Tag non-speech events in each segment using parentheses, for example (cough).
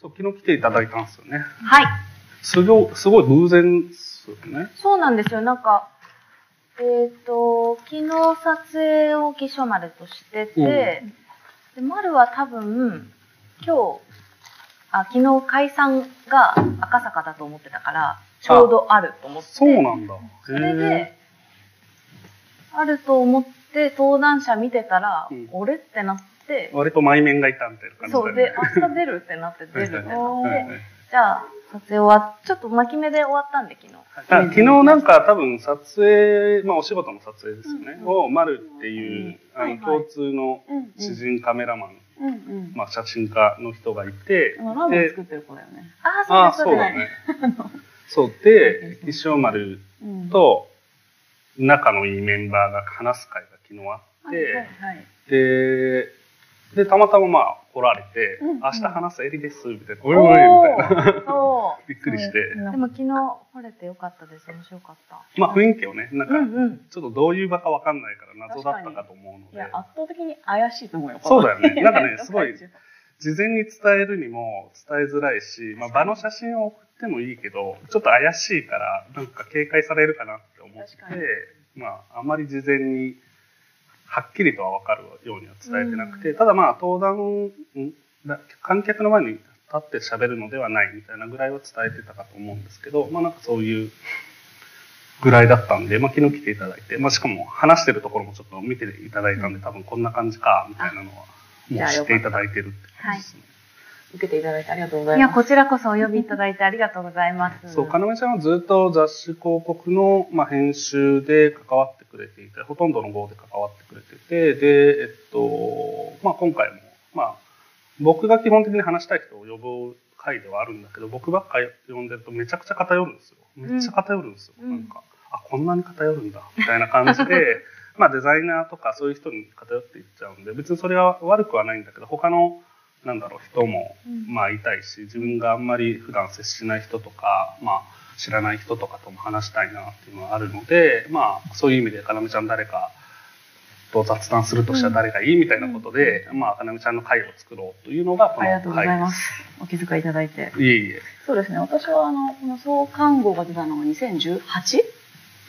そう、昨日来ていただいたんですよね。はい。すごい、すごい偶然ですよね。そうなんですよ。なんか、えっ、と、昨日撮影を化粧丸としてて、で、丸は多分、今日、あ、昨日解散が赤坂だと思ってたから、ちょうどあると思って。そうなんだ。それへで、あると思って登壇者見てたら、うん俺ってなってー、割と前面がいたみたいな感じだそう。で、明日出るってなって (laughs) 出るってなって、じゃあ、撮影終わっ、ちょっと巻き目で終わったんで、昨日。あ昨日なんか多分撮影、まあお仕事の撮影ですよね。うんを、丸っていう、あの、共通のうん知人カメラマン、うんうん。まあ写真家の人がいてラーメン作ってる子だよね。ああそうだ。ね。そう (laughs) で、一生丸うんと仲のいいメンバーが話す会が昨日あって、はい。で、で、たまたままあ来られて、うん明日話すエリです、みたいな。おいおい、みたいな。そびっくりして。う。でも昨日、来れてよかったです。面白かった。まあ雰囲気をね、なんか、うんうん。ちょっとどういう場かわかんないから謎だったかと思うのでいや、、圧倒的に怪しいと思うよ。そうだよね (laughs) なんかねすごい事前に伝えるにも伝えづらいし、まあ、場の写真を送ってもいいけど、ちょっと怪しいから、なんか警戒されるかなって思ってまあ、あまり事前にはっきりとは分かるようには伝えてなくて、うただまあ、登壇、観客の前に立って喋るのではないみたいなぐらいは伝えてたかと思うんですけど、まあなんかそういうぐらいだったんで、まあ昨日来ていただいて、まあしかも話してるところもちょっと見ていただいたんで、多分こんな感じか、みたいなのは、もう知っていただいてるって感じですね。受けていただいてありがとうございや、います。こちらこそお呼びいただいてありがとうございます。そう、かなめちゃんはずっと雑誌広告の、まあ、編集で関わってくれていて、ほとんどの号で関わってくれてて、で、えっと、まあ、今回も、まあ、僕が基本的に話したい人を呼ぶ回ではあるんだけど、僕ばっか呼んでるとめちゃくちゃ偏るんですよ。めっちゃ偏るんですよ。うんなんか、あ、こんなに偏るんだ、みたいな感じで、(laughs) まあ、デザイナーとかそういう人に偏っていっちゃうんで、別にそれは悪くはないんだけど、他の、なんだろう、人も、うんまあ、いたいし、自分があんまり普段接しない人とか、まあ、知らない人とかとも話したいなっていうのはあるので、まあ、そういう意味で、かなめちゃん誰かと雑談するとしたら誰がいいみたいなことで、まあ、かなめちゃんの会を作ろうというのが、このありがとうござい会ます。お気遣いいただいて。いえいえ。そうですね。私は、あの、この創刊号が出たのが 2018?9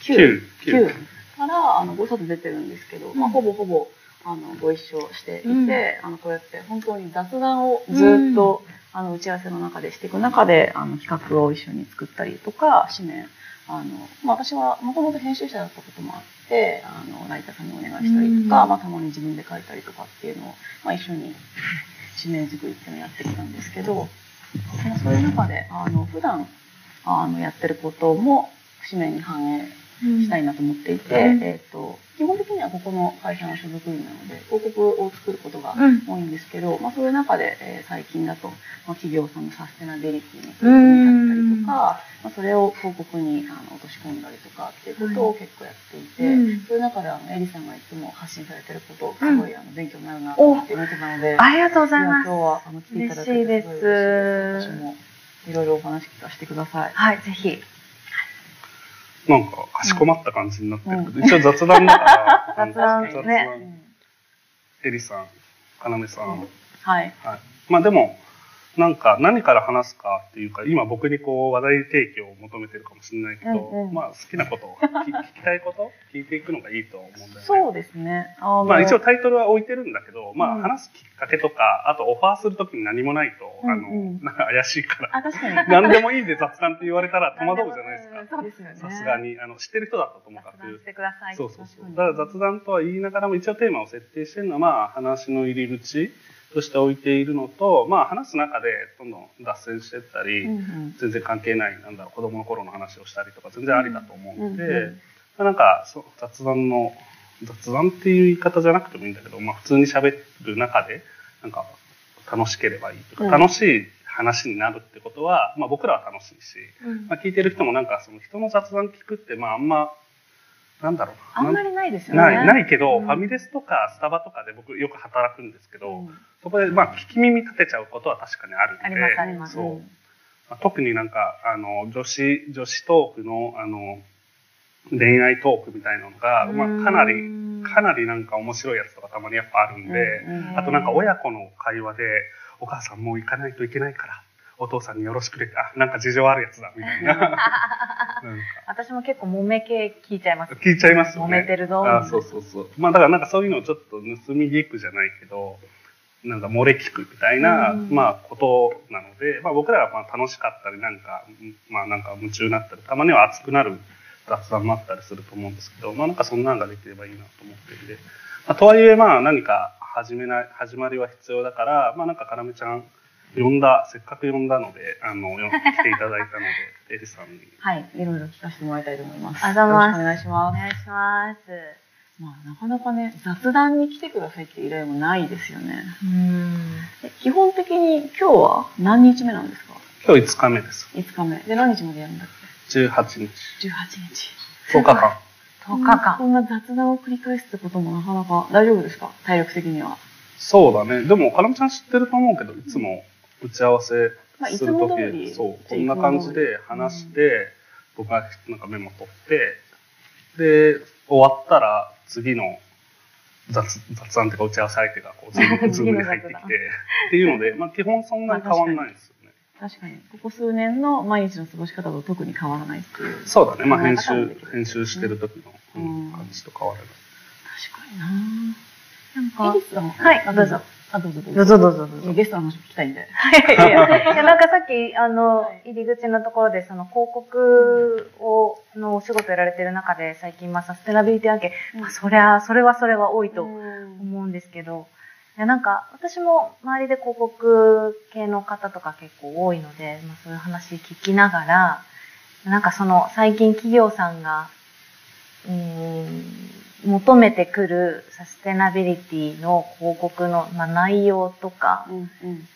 9、9。から、あの、ご一緒出てるんですけど、まあ、ほぼほぼ、あの、ご一緒していて、うん。あの、こうやって本当に雑談をずっと、あの、打ち合わせの中でしていく中で、あの、企画を一緒に作ったりとか、紙面、あの、まあ、私はもともと編集者だったこともあって、あの、ライターさんにお願いしたりとか、うん。まあ、たまに自分で書いたりとかっていうのを、まあ、一緒に紙面作りっていうのをやってきたんですけど、まあそういう中で、あの、普段、あの、やってることも、紙面に反映したいなと思っていて、うん。えっ、と、基本的にはここの会社の所属員なので、広告を作ることがうん。多いんですけど、まあそういう中で、えー最近だと、まあ、企業さんのサステナビリティに取り組みだったりとか、まあ、それを広告にあの落とし込んだりとかっていうことを結構やっていて、うん。そういう中であのエリさんがいつも発信されてること、すごいあの勉強になるなと思って見てたので、ありがとうございます。今日はあの来ていただいて嬉しいです私もいろいろお話聞かせてください。はい、ぜひ。なんか、かしこまった感じになってる。けど、う一応雑談だから、(laughs) 雑談雑ね。うんエリさん、かなめさん、はい。はい。まあでも、なんか何から話すかっていうか、今僕にこう話題提供を求めてるかもしれないけど、うんうんまあ好きなことを (laughs) 聞聞きたいこと聞いていくのがいいと思うんだよね。そうですね。あのまあ一応タイトルは置いてるんだけど、まうんあ話すきっかけとか、あとオファーするときに何もないと、あの、うんうんなんか怪しいから、あ、確かに。(laughs) 何でもいいんで雑談って言われたら戸惑うじゃないですか。そうですよね。さすがに、あの、知ってる人だったともかく雑談し。てください。そうそうそう。だから雑談とは言いながらも一応テーマを設定してるのは、まあ話の入り口として置いているのと、まあ話す中でどんどん脱線していったり、うんうん。全然関係ない、なんだろう、子供の頃の話をしたりとか全然ありだと思うので、うんうん。まあなんかそう雑談の、雑談っていう言い方じゃなくてもいいんだけど、まあ普通に喋る中で、なんか楽しければいいとか、うん。楽しい話になるってことは、まあ僕らは楽しいし、うん。まあ聞いてる人もなんかその人の雑談聞くって、まああんま、なんだろう。あんまりないですよね。ない、ないけど、うん。ファミレスとかスタバとかで僕よく働くんですけど、うん。そこでまあ聞き耳立てちゃうことは確かにあるんで、ありますあります。そう。まあ特になんか、あの、女子、女子トークの、あの、恋愛トークみたいなのが、まあかなり、かなりなんか面白いやつとかたまにやっぱあるんで、うんうん。あとなんか親子の会話で、お母さんもう行かないといけないから、お父さんによろしくで、あ、なんか事情あるやつだ、みたいな。(laughs) 私も結構揉め系聞いちゃいます。聞いちゃいますよ揉ね。めてるぞ。あそうそうそう。まあだからなんかそういうのをちょっと盗み聞くじゃないけど、なんか漏れ聞くみたいな、うんまあことなので、まあ僕らはまあ楽しかったりなんか、まあなんか夢中になったり、たまには熱くなる雑談もあったりすると思うんですけど、まあなんかそんなのができればいいなと思ってるんで、まあ、とはいえまあ何か始めない、始まりは必要だから、まあなんかかなめちゃん呼んだ、せっかく呼んだので、あの、(laughs) よ来ていただいたので、エリさんに。はい、いろいろ聞かせてもらいたいと思います。ありがとうございます。よろしくお願いしおます。願いします。まあ、なかなかね、雑談に来てくださいって依頼もないですよね。うん。え基本的に今日は何日目なんですか？今日5日目です。?5 日目。で、何日までやるんだっ18日。け ?18 日。10日。間。10日。間。こんな雑談を繰り返すってこともなかなか大丈夫ですか体力的には。そうだね。でも、かなめちゃん知ってると思うけど、いつも打ち合わせするといつも通り、そう、こんな感じで話して、僕がなんかメモ取って、で、終わったら次の雑雑談っていうか打ち合わせ相手がこう、 Zoom (laughs) Zoom に入ってきて、っていうので、まあ基本そんなに変わんないですよね。確かに。ここ数年の毎日の過ごし方と特に変わらないっていう。そうだね。まあ編集編集してる時の、うんうん感じと変わらない。確かにななんかは？いあ、どうぞ。あ、どうぞどうぞ。どうぞゲストの話を聞きたいんで。いやい。やいやなんかさっき、あのはい、入り口のところで、その広告を、のお仕事やられてる中で、最近、まあ、サステナビリティ案件、まあ、そりゃ、それはそれは多いとうん。思うんですけど、いや、なんか、私も周りで広告系の方とか結構多いので、まあ、そういう話聞きながら、なんかその、最近企業さんが、うーん、求めてくるサステナビリティの広告の、まあ、内容とか、うんうん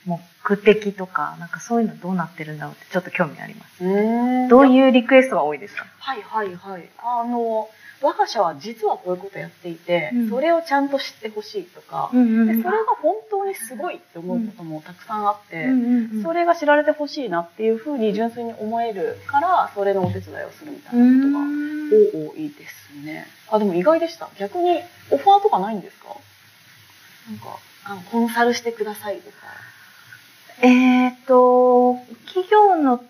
目的とか、なんかそういうのどうなってるんだろうってちょっと興味あります。うんどういうリクエストが多いですか？はいはいはい。あの、我が社は実はこういうことやっていて、うんそれをちゃんと知ってほしいとか、んでそれが本当にすごいって思うこともたくさんあって、うんそれが知られてほしいなっていうふうに純粋に思えるから、それのお手伝いをするみたいなことが多いですね。あ、でも意外でした。逆にオファーとかないんですか？なんか、あのコンサルしてくださいとか。えっ、と、企業の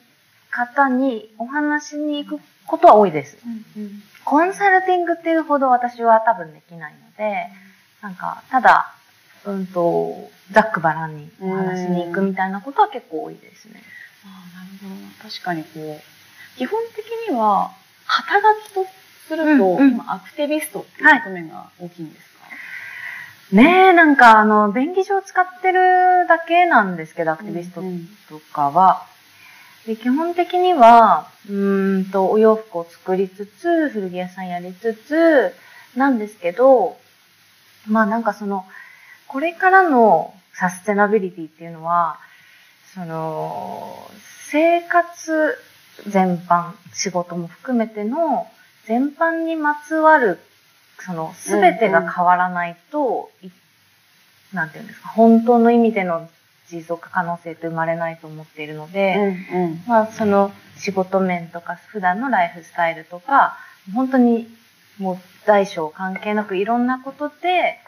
方にお話に行くことは多いです。コンサルティングっていうほど私は多分できないので、なんか、ただ、うんと、ざっくばらんにお話に行くみたいなことは結構多いですね。ああ、なるほどな。確かにこう、基本的には、肩書きとすると、うんうん今、アクティビストっていう側面が大きいんですか、ねえ、なんかあの、便宜上使ってるだけなんですけど、アクティビストうんとかは。で基本的には、うーんと、お洋服を作りつつ、古着屋さんやりつつ、なんですけど、まあなんかその、これからのサステナビリティっていうのは、その、生活全般、仕事も含めての全般にまつわる、その、すべてが変わらないと、いなんていうんですか、本当の意味での持続可能性って生まれないと思っているので、うんうん。まあ、その仕事面とか普段のライフスタイルとか、本当にもう大小関係なくいろんなことで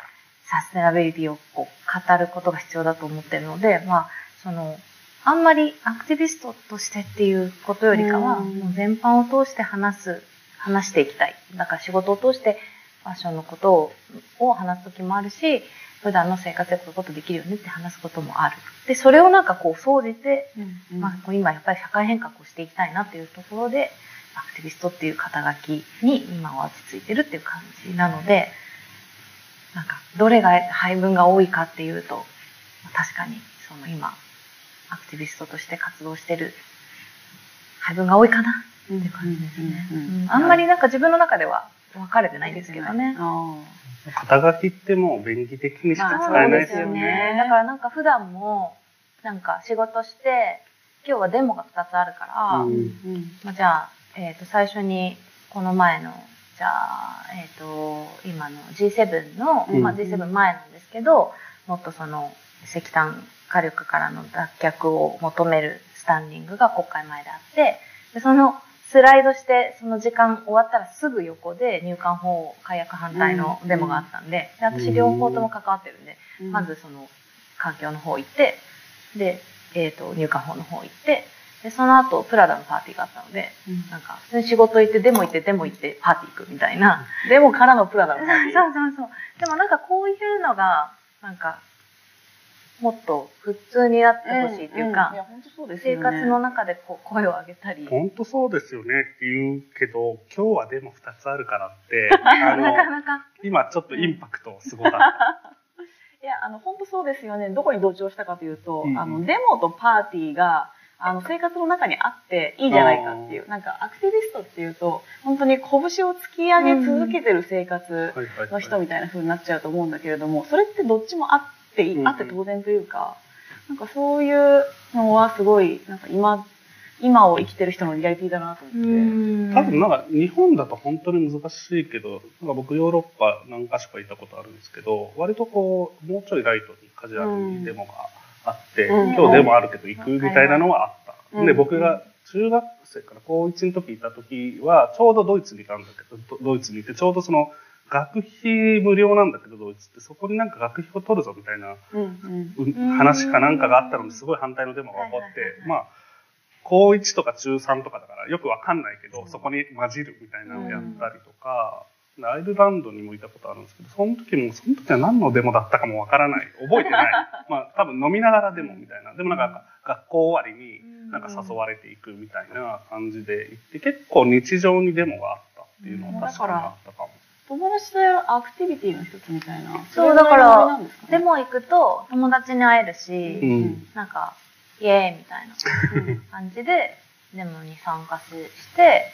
サステナビリティをこう語ることが必要だと思ってるので、まあ、その、あんまりアクティビストとしてっていうことよりかは、うんもう全般を通して話す、話していきたい。だから仕事を通してファッションのことをを話す時もあるし、普段の生活でこういうことできるよねって話すこともある。で、それをなんかこう、総じてうんまあ、こう今やっぱり社会変革をしていきたいなっていうところで、アクティビストっていう肩書きに今は落ち着いてるっていう感じなので、なんか、どれが配分が多いかっていうと、まあ確かに、その今、アクティビストとして活動してる配分が多いかなうんっていう感じですね。うんうんうんうんあんまりなんか自分の中では分かれてないんですけどね。あ肩書きってもう便宜的にしか使えないですよそうですよね。ねだからなんか普段も、なんか仕事して、今日はデモが2つあるから、あ。うんうんまあ、じゃあ、えっ、と、最初に、この前の、じゃあ、えっ、と、今の G7 の、うんまあ G7 前なんですけど、もっとその、石炭火力からの脱却を求めるスタンディングが国会前であって、でそのスライドして、その時間終わったらすぐ横で入管法改悪反対のデモがあったんで、で私両方とも関わってるんで、うんまずその環境の方行って、で、えっ、と、入管法の方行って、で、その後、プラダのパーティーがあったので、なんか、普通に仕事行って、デモ行って、デモ行って、パーティー行くみたいな。でもからのプラダそうのパーティー。(laughs) そうそう。でもなんかこういうのが、なんか、もっと普通になってほしいっていうか、んんや、本当そう。生活の中でこう声を上げたり。本当そうですよねって言うけど、今日はでも2つあるからって、(laughs) あなかの、なか。今ちょっとインパクトすごかった。(laughs) いや、あの、本当そうですよね。どこに同調したかというと、うんうんあの、デモとパーティーが、あの、生活の中にあっていいじゃないかっていう。なんか、アクティビストっていうと、本当に拳を突き上げ続けてる生活の人みたいな風になっちゃうと思うんだけれども、それってどっちもあっていい、うんうん。あって当然というか、なんかそういうのはすごい、なんか今、今を生きてる人のリアリティだなと思って。ん。多分なんか日本だと本当に難しいけど、なんか僕ヨーロッパ何か所か行ったことあるんですけど、割とこう、もうちょいライトにカジュアルにデモがあって、うん今日デモあるけど行くみたいなのはあった。うんで、僕が中学生から高1の時いた時は、ちょうどドイツにいたんだけど、ドドイツにいて、ちょうどその、学費無料なんだけど、ドイツって、そこになんか学費を取るぞみたいな話かなんかがあったのですごい反対のデモが起こってまあ、高1とか中3とかだからよくわかんないけど、うんそこに混じるみたいなのをやったりとか、アイルランドにもいたことあるんですけど、その時も、その時は何のデモだったかもわからない。覚えてない。(laughs) まあ、多分飲みながらデモみたいな。でもなんか、学校終わりになんか誘われていくみたいな感じで行って、結構日常にデモがあったっていうのは確かにあったかも。友達とやるアクティビティの一つみたいな。そうれだからでも行くと友達に会えるし、うんなんか、イエーイみたいなうん感じで、デモに参加しして、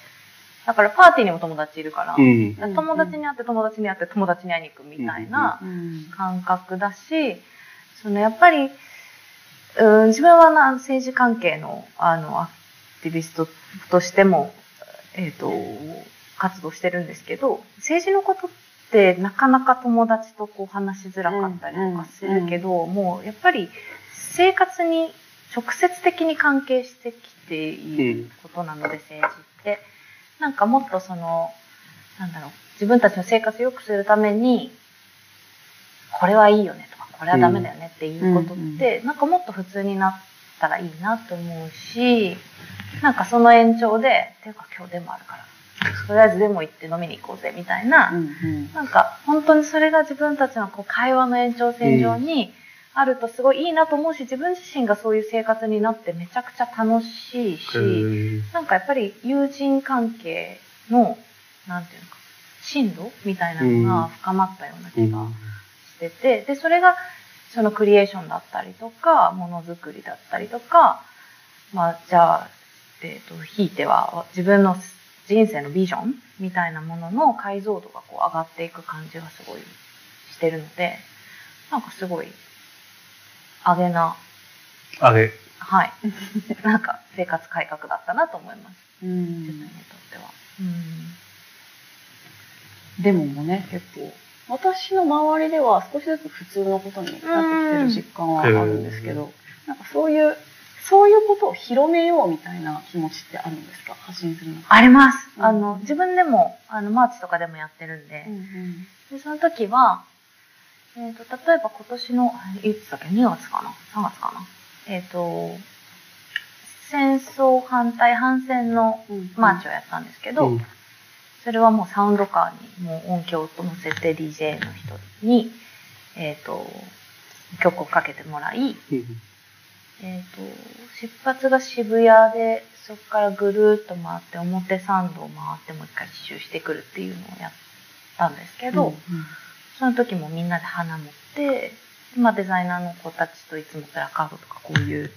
だからパーティーにも友達いるから、うん。うん友達に会って友達に会って友達に会いに行くみたいなうん感覚だし、そのやっぱり、うん、自分はな政治関係のあのアクティビストとしても、えっ、と、活動してるんですけど、政治のことってなかなか友達とこう話しづらかったりとかするけど、もうやっぱり生活に直接的に関係してきていることなので、政治って。なんかもっとその、なんだろう、自分たちの生活を良くするために、これはいいよねとか、これはダメだよねっていうことって、なんかもっと普通になったらいいなと思うし、なんかその延長で、ていうか今日デモあるから、とりあえずデモ行って飲みに行こうぜみたいな、うんうん。なんか本当にそれが自分たちのこう会話の延長線上にあるとすごいいいなと思うし、自分自身がそういう生活になってめちゃくちゃ楽しいし、なんかやっぱり友人関係の、なんていうのか、深度みたいなのが深まったような気がしてて、で、それがそのクリエーションだったりとか、ものづくりだったりとか、まあ、じゃあ、えっ、と、ひいては自分の人生のビジョンみたいなものの解像度がこう上がっていく感じがすごいしてるので、なんかすごい、上げな、あれ、はい。(laughs) なんか生活改革だったなと思います。うん自分にとっては。デモもね、結構。私の周りでは少しずつ普通のことになってきてる実感はあるんですけど、なんかそういう、そういうことを広めようみたいな気持ちってあるんですか？発信するの。あります。うん。あの、自分でも、あの、マーチとかでもやってるんで、うんでその時は、えっ、と、例えば今年の、あいつだっけ ?2 月かな ?3 月かな？えっ、と、戦争反対反戦のうん。マーチをやったんですけど、うん。それはもうサウンドカーにもう音響と乗せて DJ の人に、えっ、と、曲をかけてもらい、えっ、と、出発が渋谷で、そこからぐるーっと回って表参道を回ってもう一回一周してくるっていうのをやったんですけど、その時もみんなで花持って、まあデザイナーの子たちといつもプラカードとかこういう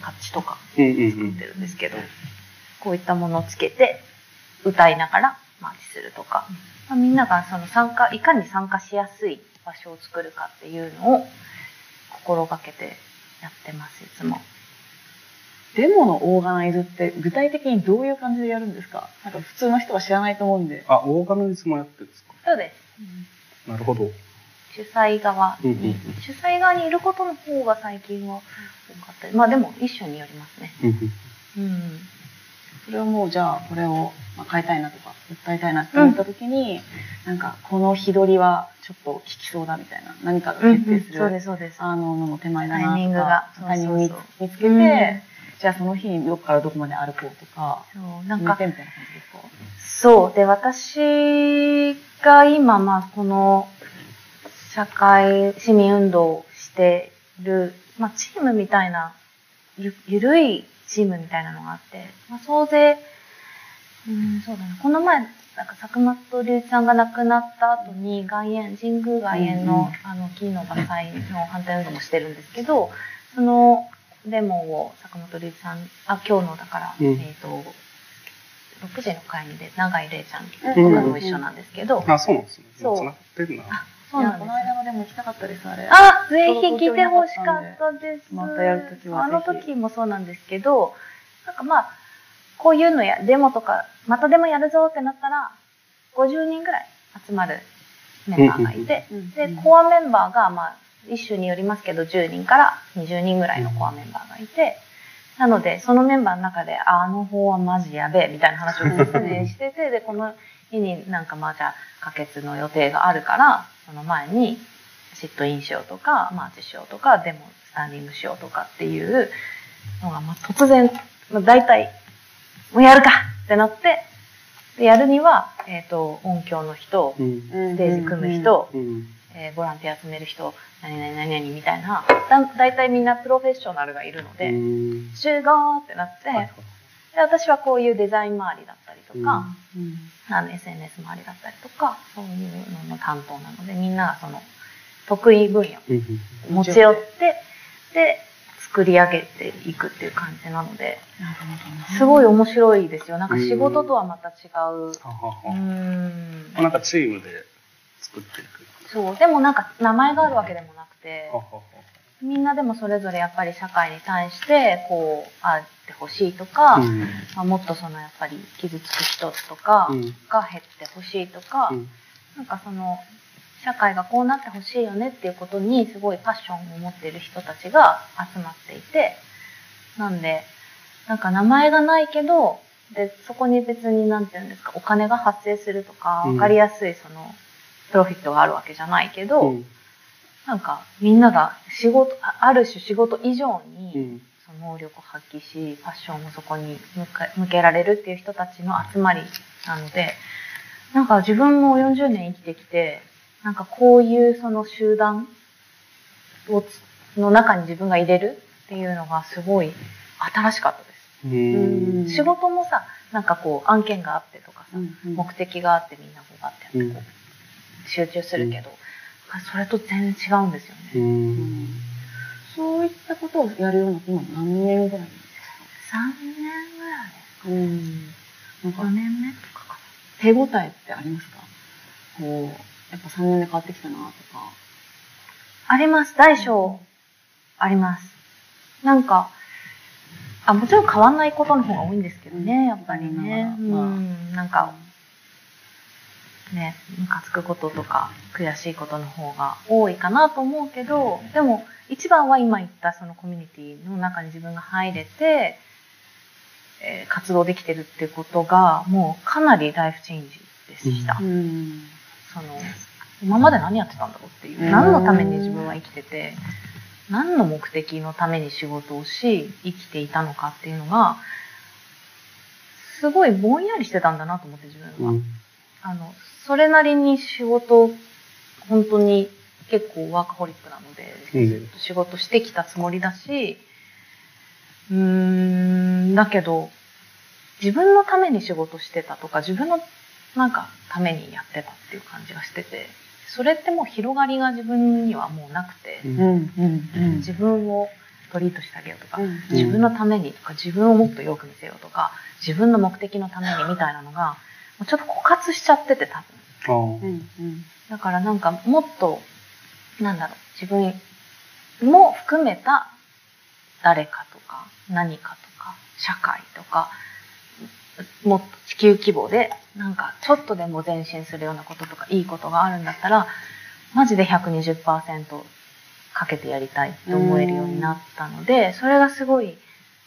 パッチとかうんうんうん作ってるんですけど、こういったものをつけて歌いながらマーチするとか、まあ、みんながその参加、いかに参加しやすい場所を作るかっていうのを心がけてやってます、いつも。デモのオーガナイズって具体的にどういう感じでやるんですか？なんか普通の人は知らないと思うんで。あ、オーガナイズもやってるんですか？そうです。なるほど。主催側に、うんうんうん主催側にいることの方が最近は多かったりまあでも一緒によりますね。うんうんうん。それをもうじゃあこれをまあ変えたいなとか訴えたいなって思った時に、なんかこの日取りはちょっと効きそうだみたいな何かが決定する、そうです、そうです。あののの手前だなとかタイミングが。タイミング見つけて、うん。じゃあその日にどこからどこまで歩こうとかそう、なんか？そう。で、私が今、まあ、この、社会、市民運動をしてる、まあ、チームみたいな、ゆ、ゆるいチームみたいなのがあって、まあ、総勢、うん、そうだな。この前、なんか、佐久間と隆一さんが亡くなった後に、外苑、神宮外苑の、うんうんあの、木の伐採の反対運動もしてるんですけど、その、デモを坂本龍一さん、あ、今日のだから、うんえっ、と、6時の会にで、永井玲ちゃんうんとも一緒なんですけど、あ、そうなんですね。そう繋がってるな。あ、そうなんですこの間のでも行きたかったですあれ。あ、ぜひ来てほしかったです。またやる時はあの時もそうなんですけど、なんかまあ、こういうのや、デモとか、またデモやるぞってなったら、50人ぐらい集まるメンバーがいて、で、コアメンバーが、まあ、一種によりますけど、10人から20人ぐらいのコアメンバーがいて、なので、そのメンバーの中で、ああの方はマジやべえ、みたいな話をしてて、で、この日になんかまあじゃあ、可決の予定があるから、その前に、シットインしようとか、マーチしようとか、デモ、スタンディングしようとかっていうのが、まあ突然、まあ大体、もうやるかってなって、でやるには、えっ、と、音響の人、うん。ステージ組む人、うん。えーボランティア集める人、何々何々みたいな、だ大体みんなプロフェッショナルがいるので、うん集合ってなって、で、私はこういうデザイン周りだったりとか、うんあの SNS 周りだったりとか、そういうのの担当なので、みんながその得意分野をうん持ち寄って、で、作り上げていくっていう感じなので、すごい面白いですよ。なんか仕事とはまた違う。うん。なんかチームで作っていく。そう。でもなんか名前があるわけでもなくては、ははみんなでもそれぞれやっぱり社会に対して、こう、あってほしいとか、うん。まあ、もっとそのやっぱり傷つく人とかうん。が減ってほしいとか、うん。なんかその、社会がこうなってほしいよねっていうことにすごいパッションを持っている人たちが集まっていて、なんで、なんか名前がないけど、で、そこに別になんていうんですか、お金が発生するとか、うん。わかりやすいその、プロフィットがあるわけじゃないけど、うんなんかみんなが仕事、あある種仕事以上に、うん。その能力を発揮し、パッションをそこに向けられるっていう人たちの集まりなので、なんか自分も40年生きてきて、なんかこういうその集団をつの中に自分が入れるっていうのがすごい新しかったです。うん。仕事もさ、なんかこう案件があってとかさ、うん目的があってみんなこうってこう、集中するけど、それと全然違うんですよね。うんそういったことをやるようになって今何年ぐらいなんですか？3年ぐらいですかうん。なんか4年目とかか手応えってありますか？こう、やっぱ3年で変わってきたなとか。あります。大小、あります。なんか、あ、もちろん変わんないことの方が多いんですけどね、やっぱりね。うまあん、なんか、ね、ムカつくこととか、悔しいことの方が多いかなと思うけど、でも、一番は今言ったそのコミュニティの中に自分が入れて、えー活動できてるっていうことが、もうかなりライフチェンジでした。ん。その、今まで何やってたんだろうっていうう。ん何のために自分は生きてて、何の目的のために仕事をし、生きていたのかっていうのが、すごいぼんやりしてたんだなと思って自分は。うんあの、それなりに仕事、本当に結構ワーカホリックなので、うん仕事してきたつもりだし、うーん、だけど、自分のために仕事してたとか、自分のなんかためにやってたっていう感じがしてて、それってもう広がりが自分にはもうなくて、うんうん。うん。自分をトリートしてあげようとか、うん自分のためにとか、自分をもっとよく見せようとか、自分の目的のためにみたいなのが、ちょっと枯渇しちゃってて多分。うん。うん。だからなんかもっと、なんだろう、自分も含めた誰かとか何かとか社会とか、もっと地球規模でなんかちょっとでも前進するようなこととかいいことがあるんだったら、マジで120%かけてやりたいって思えるようになったので、それがすごい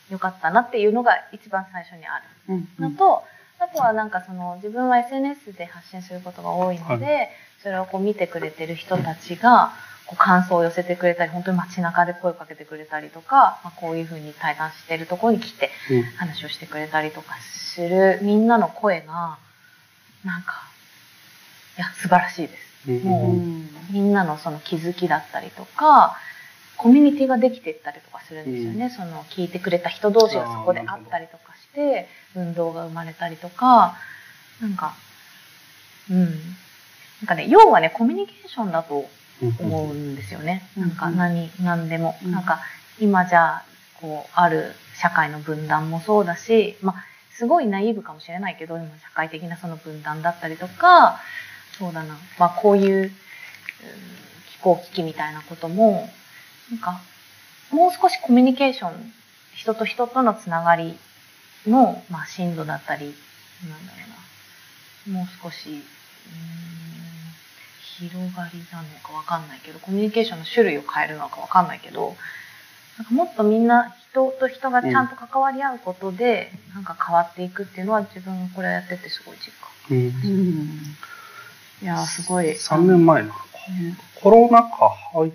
よかったなっていうのが一番最初にあるうんのと、あとはなんかその自分は SNS で発信することが多いので、それをこう見てくれてる人たちがこう感想を寄せてくれたり本当に街中で声をかけてくれたりとか、まあ、こういうふうに対談してるところに来てうん話をしてくれたりとかするみんなの声がなんかいや素晴らしいです。うんもううんみんなのその気づきだったりとか、コミュニティができていったりとかするんですよね。その聞いてくれた人同士がそこで会ったりとかして、運動が生まれたりとか、なんか、うん。なんかね、要はね、コミュニケーションだと思うんですよね。うんなんか何、何でも。うんなんか、今じゃあ、こう、ある社会の分断もそうだし、まあ、すごいナイーブかもしれないけど、今社会的なその分断だったりとか、そうだな、まあこういう、うん気候危機みたいなことも、なんか、もう少しコミュニケーション、人と人とのつながりの、まあ深度だったり、なんだろうな、もう少し、うーん広がりなのかわかんないけど、コミュニケーションの種類を変えるのかわかんないけど、なんかもっとみんな人と人がちゃんと関わり合うことで、なんか変わっていくっていうのは自分これやっててすごい実感。うんうんいやーすごい。3年前なのか。ねコロナ禍入っ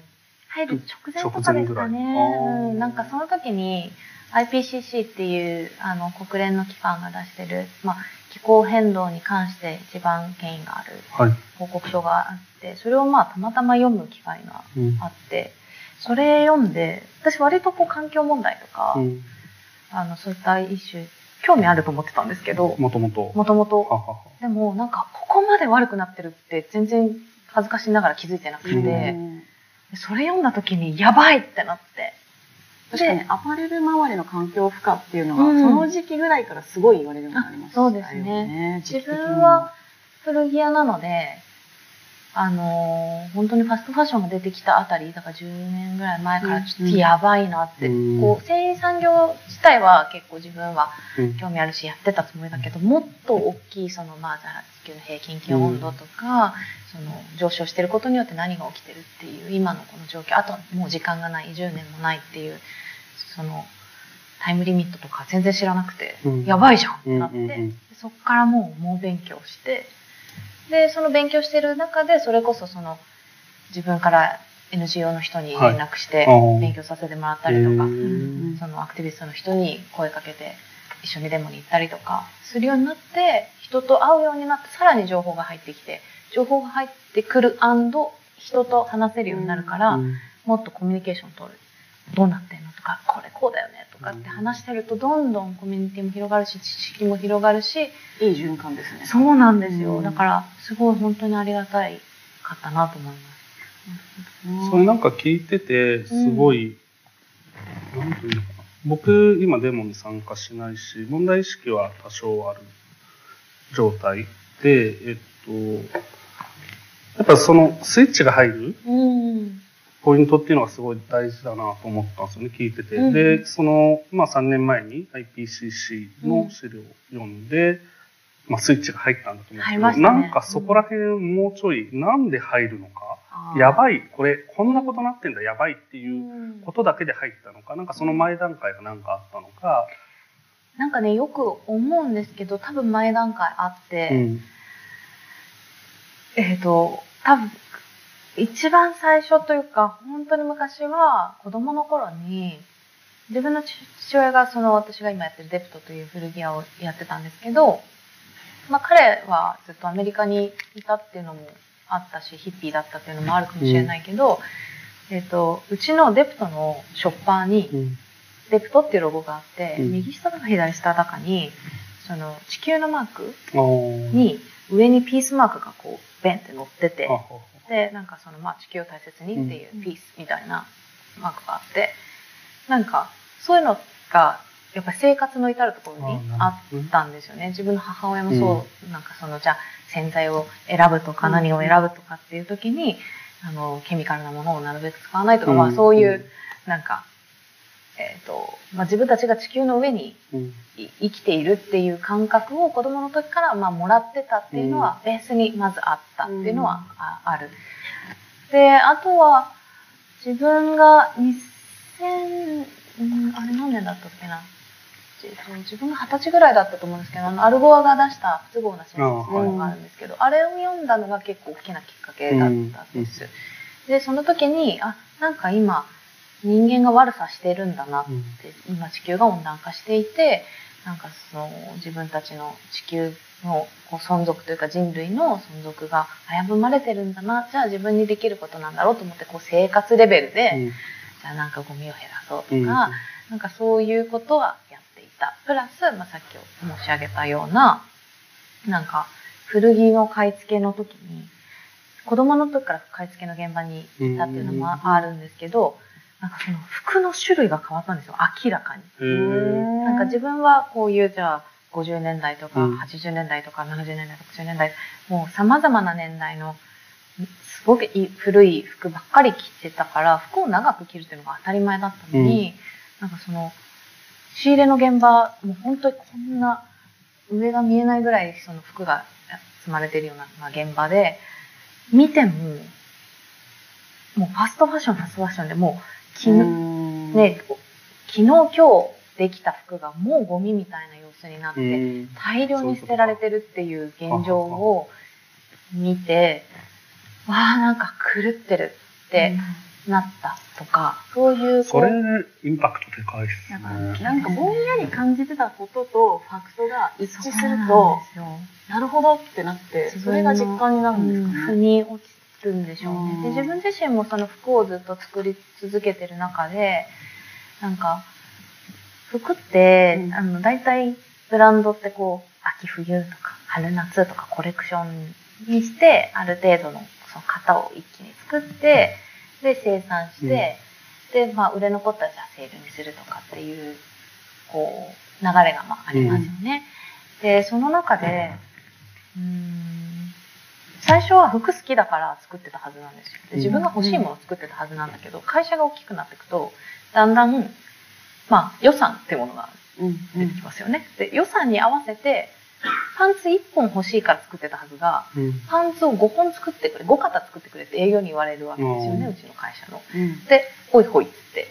入る直前とかですかね。なんかその時に IPCC っていうあの国連の機関が出してる、まあ、気候変動に関して一番権威があるはい。報告書があって、それをまあたまたま読む機会がうんあって、それ読んで、私割とこう環境問題とか、うんあのそういったイシュー、興味あると思ってたんですけど、もともと。もともとはははでもなんかここまで悪くなってるって全然恥ずかしながら気づいてなくて、うんそれ読んだ時にやばいってなって。確かに。アパレル周りの環境負荷っていうのが、うん。その時期ぐらいからすごい言われるようになりましたよね。あそうですね自分は古着屋なので、あのー本当にファストファッションが出てきたあたり、だから10年ぐらい前からちょっとやばいなって、うん。こう、繊維産業自体は結構自分はうん。興味あるしやってたつもりだけど、もっと大きいその、まあ、じゃあ地球の平均気温温度とか、その上昇してることによって何が起きてるっていう、今のこの状況、あともう時間がない、10年もないっていう、その、タイムリミットとか全然知らなくて、うん。やばいじゃんってなって、うんうんうん。そこからもう猛勉強して、で、その勉強してる中で、それこそその、自分から NGO の人に連絡して勉強させてもらったりとか、へー。そのアクティビストの人に声かけて一緒にデモに行ったりとかするようになって人と会うようになってさらに情報が入ってきて情報が入ってくる人と話せるようになるから、うん。もっとコミュニケーション取るどうなってんのとかこれこうだよねとかって話してるとどんどんコミュニティも広がるし知識も広がるしいい循環ですね。そうなんですよ、うんだからすごい本当にありがたいかったなと思います。それなんか聞いてて、すごい、なんていうのかな。僕、今デモに参加しないし、問題意識は多少ある状態で、えっと、やっぱそのスイッチが入るうんポイントっていうのがすごい大事だなと思ったんですよね、聞いてて。うん。で、その、まあ3年前に IPCC の資料を読んで、まあスイッチが入ったんだと思うんですけど、ね。なんかそこら辺もうちょい、なんで入るのか、あー。やばい、これ、こんなことなってんだ、やばいっていううん。ことだけで入ったのか、なんかその前段階がなんかあったのか、なんかねよく思うんですけど多分前段階あって、うん。えっ、と多分一番最初というか本当に昔は子供の頃に自分の父父親がその私が今やってるデプトという古着屋をやってたんですけど、まあ、彼はずっとアメリカにいたっていうのもあったしヒッピーだったっていうのもあるかもしれないけど、えっ、とうちのデプトのショッパーに、うん。デプトっていうロゴがあって、うん。右下だか左下だかにその地球のマークに上にピースマークがこうベンって乗っててあはでなんかそのまあ地球を大切にっていううん。ピースみたいなマークがあってなんかそういうのがやっぱり生活の至るところにあったんですよね。自分の母親もそう、なんかそのじゃあ洗剤を選ぶとかうん。何を選ぶとかっていう時にあのケミカルなものをなるべく使わないとか、うん。まあそういうなんかえっ、と、まあ、自分たちが地球の上にうん。い生きているっていう感覚を子供の時からまあもらってたっていうのはベースにまずあったっていうのはあある。で、あとは自分が2000、うんあれ何年だったっけな。自分が二十歳ぐらいだったと思うんですけど、あの、アルゴアが出した不都合な真実のがあるんですけど、あれを読んだのが結構大きなきっかけだったんです。で、その時に、あ、なんか今、人間が悪さしてるんだなって、今地球が温暖化していて、なんかその自分たちの地球のこう存続というか人類の存続が危ぶまれてるんだな、じゃあ自分にできることなんだろうと思って、こう生活レベルで、じゃあなんかゴミを減らそうとか、なんかそういうことはやっていた。プラス、まあ、さっき申し上げたような、なんか古着の買い付けの時に、子供の時から買い付けの現場にいたっていうのもあるんですけど、なんかその服の種類が変わったんですよ、明らかに。なんか自分はこういうじゃあ50年代とか80年代とか70年代とか90年代、もう様々な年代のすごく古い服ばっかり着てたから、服を長く着るっていうのが当たり前だったのに、うん、なんかその、仕入れの現場、もう本当にこんな上が見えないぐらいその服が積まれてるような、まあ、現場で、見ても、もうファストファッション、ファストファッションでもう、昨日、ね、昨日今日できた服がもうゴミみたいな様子になって、大量に捨てられてるっていう現状を見て、わあ、なんか狂ってるってなったとか、そういう。それ、インパクトでかいっすね。なんかぼんやり感じてたこととファクトが一致すると、なるほどってなって、それが実感になるんですかね。腑に落ちるんでしょうね。で、自分自身もその服をずっと作り続けてる中で、なんか、服って、あの、大体ブランドってこう、秋冬とか春夏とかコレクションにして、ある程度のその型を一気に作って、で、生産して、うん、で、まあ、売れ残ったらじゃあセールにするとかっていう、こう、流れがまあありますよね。うん、で、その中で、うん、最初は服好きだから作ってたはずなんですよ。で自分が欲しいものを作ってたはずなんだけど、会社が大きくなっていくと、だんだん、まあ、予算ってものが出てきますよね。で、予算に合わせて、パンツ1本欲しいから作ってたはずが、うん、パンツを5本作ってくれ、5型作ってくれって営業に言われるわけですよね、うちの会社の。うん、で、ほいほいっつって。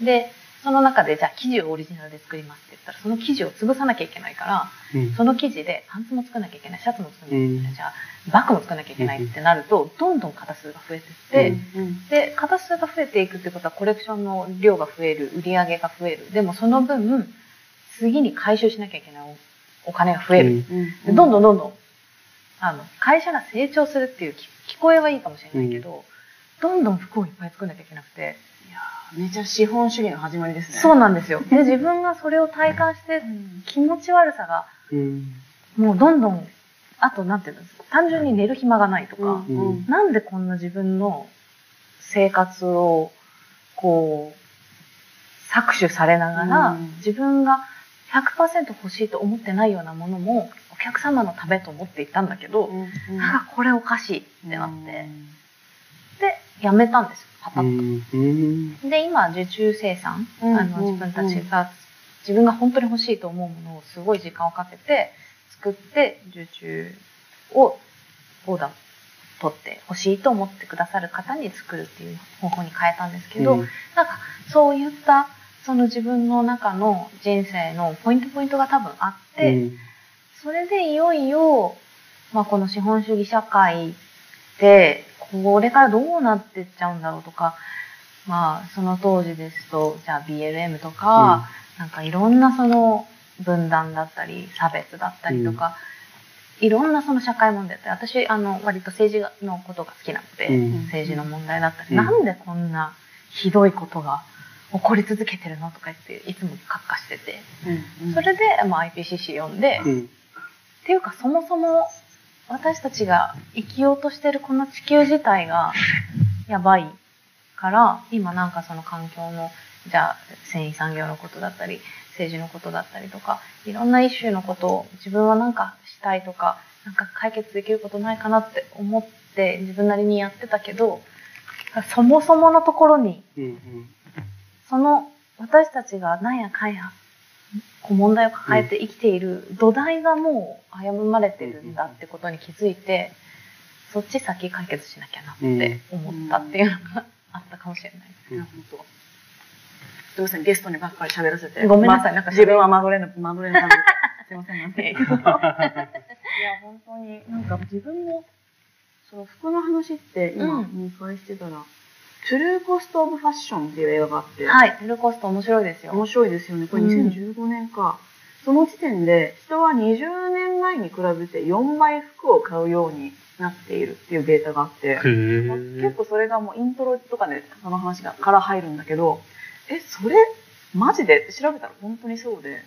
うん、で、その中で、じゃあ生地をオリジナルで作りますって言ったら、その生地を潰さなきゃいけないから、その生地でパンツも作らなきゃいけない、シャツも作らなきゃいけない、じゃあバッグも作らなきゃいけないってなると、どんどん型数が増えてって、で、型数が増えていくってことは、コレクションの量が増える、売り上げが増える。でもその分、次に回収しなきゃいけないお金が増える。うん、どんどんどんどん、あの、会社が成長するっていう聞こえはいいかもしれないけど、うん、どんどん服をいっぱい作んなきゃいけなくて。いやめちゃ資本主義の始まりですね。そうなんですよ。で、(laughs) 自分がそれを体感して、気持ち悪さが、もうどんどん、あと、なんていうんですか、単純に寝る暇がないとか、うん、なんでこんな自分の生活を、こう、搾取されながら、自分が100%欲しいと思ってないようなものもお客様のためと思っていたんだけど、うんうん、なんかこれおかしいってなって、でやめたんですよパタッと。で今受注生産、あの自分たちが自分が本当に欲しいと思うものをすごい時間をかけて作って受注をオーダー取って欲しいと思ってくださる方に作るっていう方法に変えたんですけど、うん、なんかそういったその自分の中の人生のポイントポイントが多分あって、うん、それでいよいよ、まあ、この資本主義社会で、これからどうなってっちゃうんだろうとか、まあ、その当時ですと、じゃあ BLM とか、うん、なんかいろんなその分断だったり、差別だったりとか、うん、いろんなその社会問題だったり、私、あの、割と政治のことが好きなので、政治の問題だったり、なんでこんなひどいことが怒り続けてるのとか言っていつもカッカしてて、うん。うん、それで、まあ、IPCC 読んで、うん、っていうかそもそも私たちが生きようとしてるこの地球自体がやばいから今なんかその環境のじゃあ繊維産業のことだったり政治のことだったりとかいろんなイシューのことを自分はなんかしたいとかなんか解決できることないかなって思って自分なりにやってたけどそもそものところに、うんうんその私たちがなんやかんやこう問題を抱えて生きている土台がもう危ぶまれてるんだってことに気づいて、そっち先解決しなきゃなって思ったっていうのがあったかもしれないです。なるほど。すみません、ゲストにばっかり喋らせて。ごめんなさいまなんか喋自分はマドレーヌ、マドレーヌ食べて。すいません、なんて。いや、本当に、なんか自分も、その服の話って今うん見返してたら、トゥルーコストオブファッションっていう映画があって、はい。テルコスト面白いですよ。面白いですよね。これうん2015年か。その時点で人は20年前に比べて4倍服を買うようになっているっていうデータがあって、へ結え。構それがもうイントロとかでその話がから入るんだけど、え、それマジで？調べたら本当にそうで、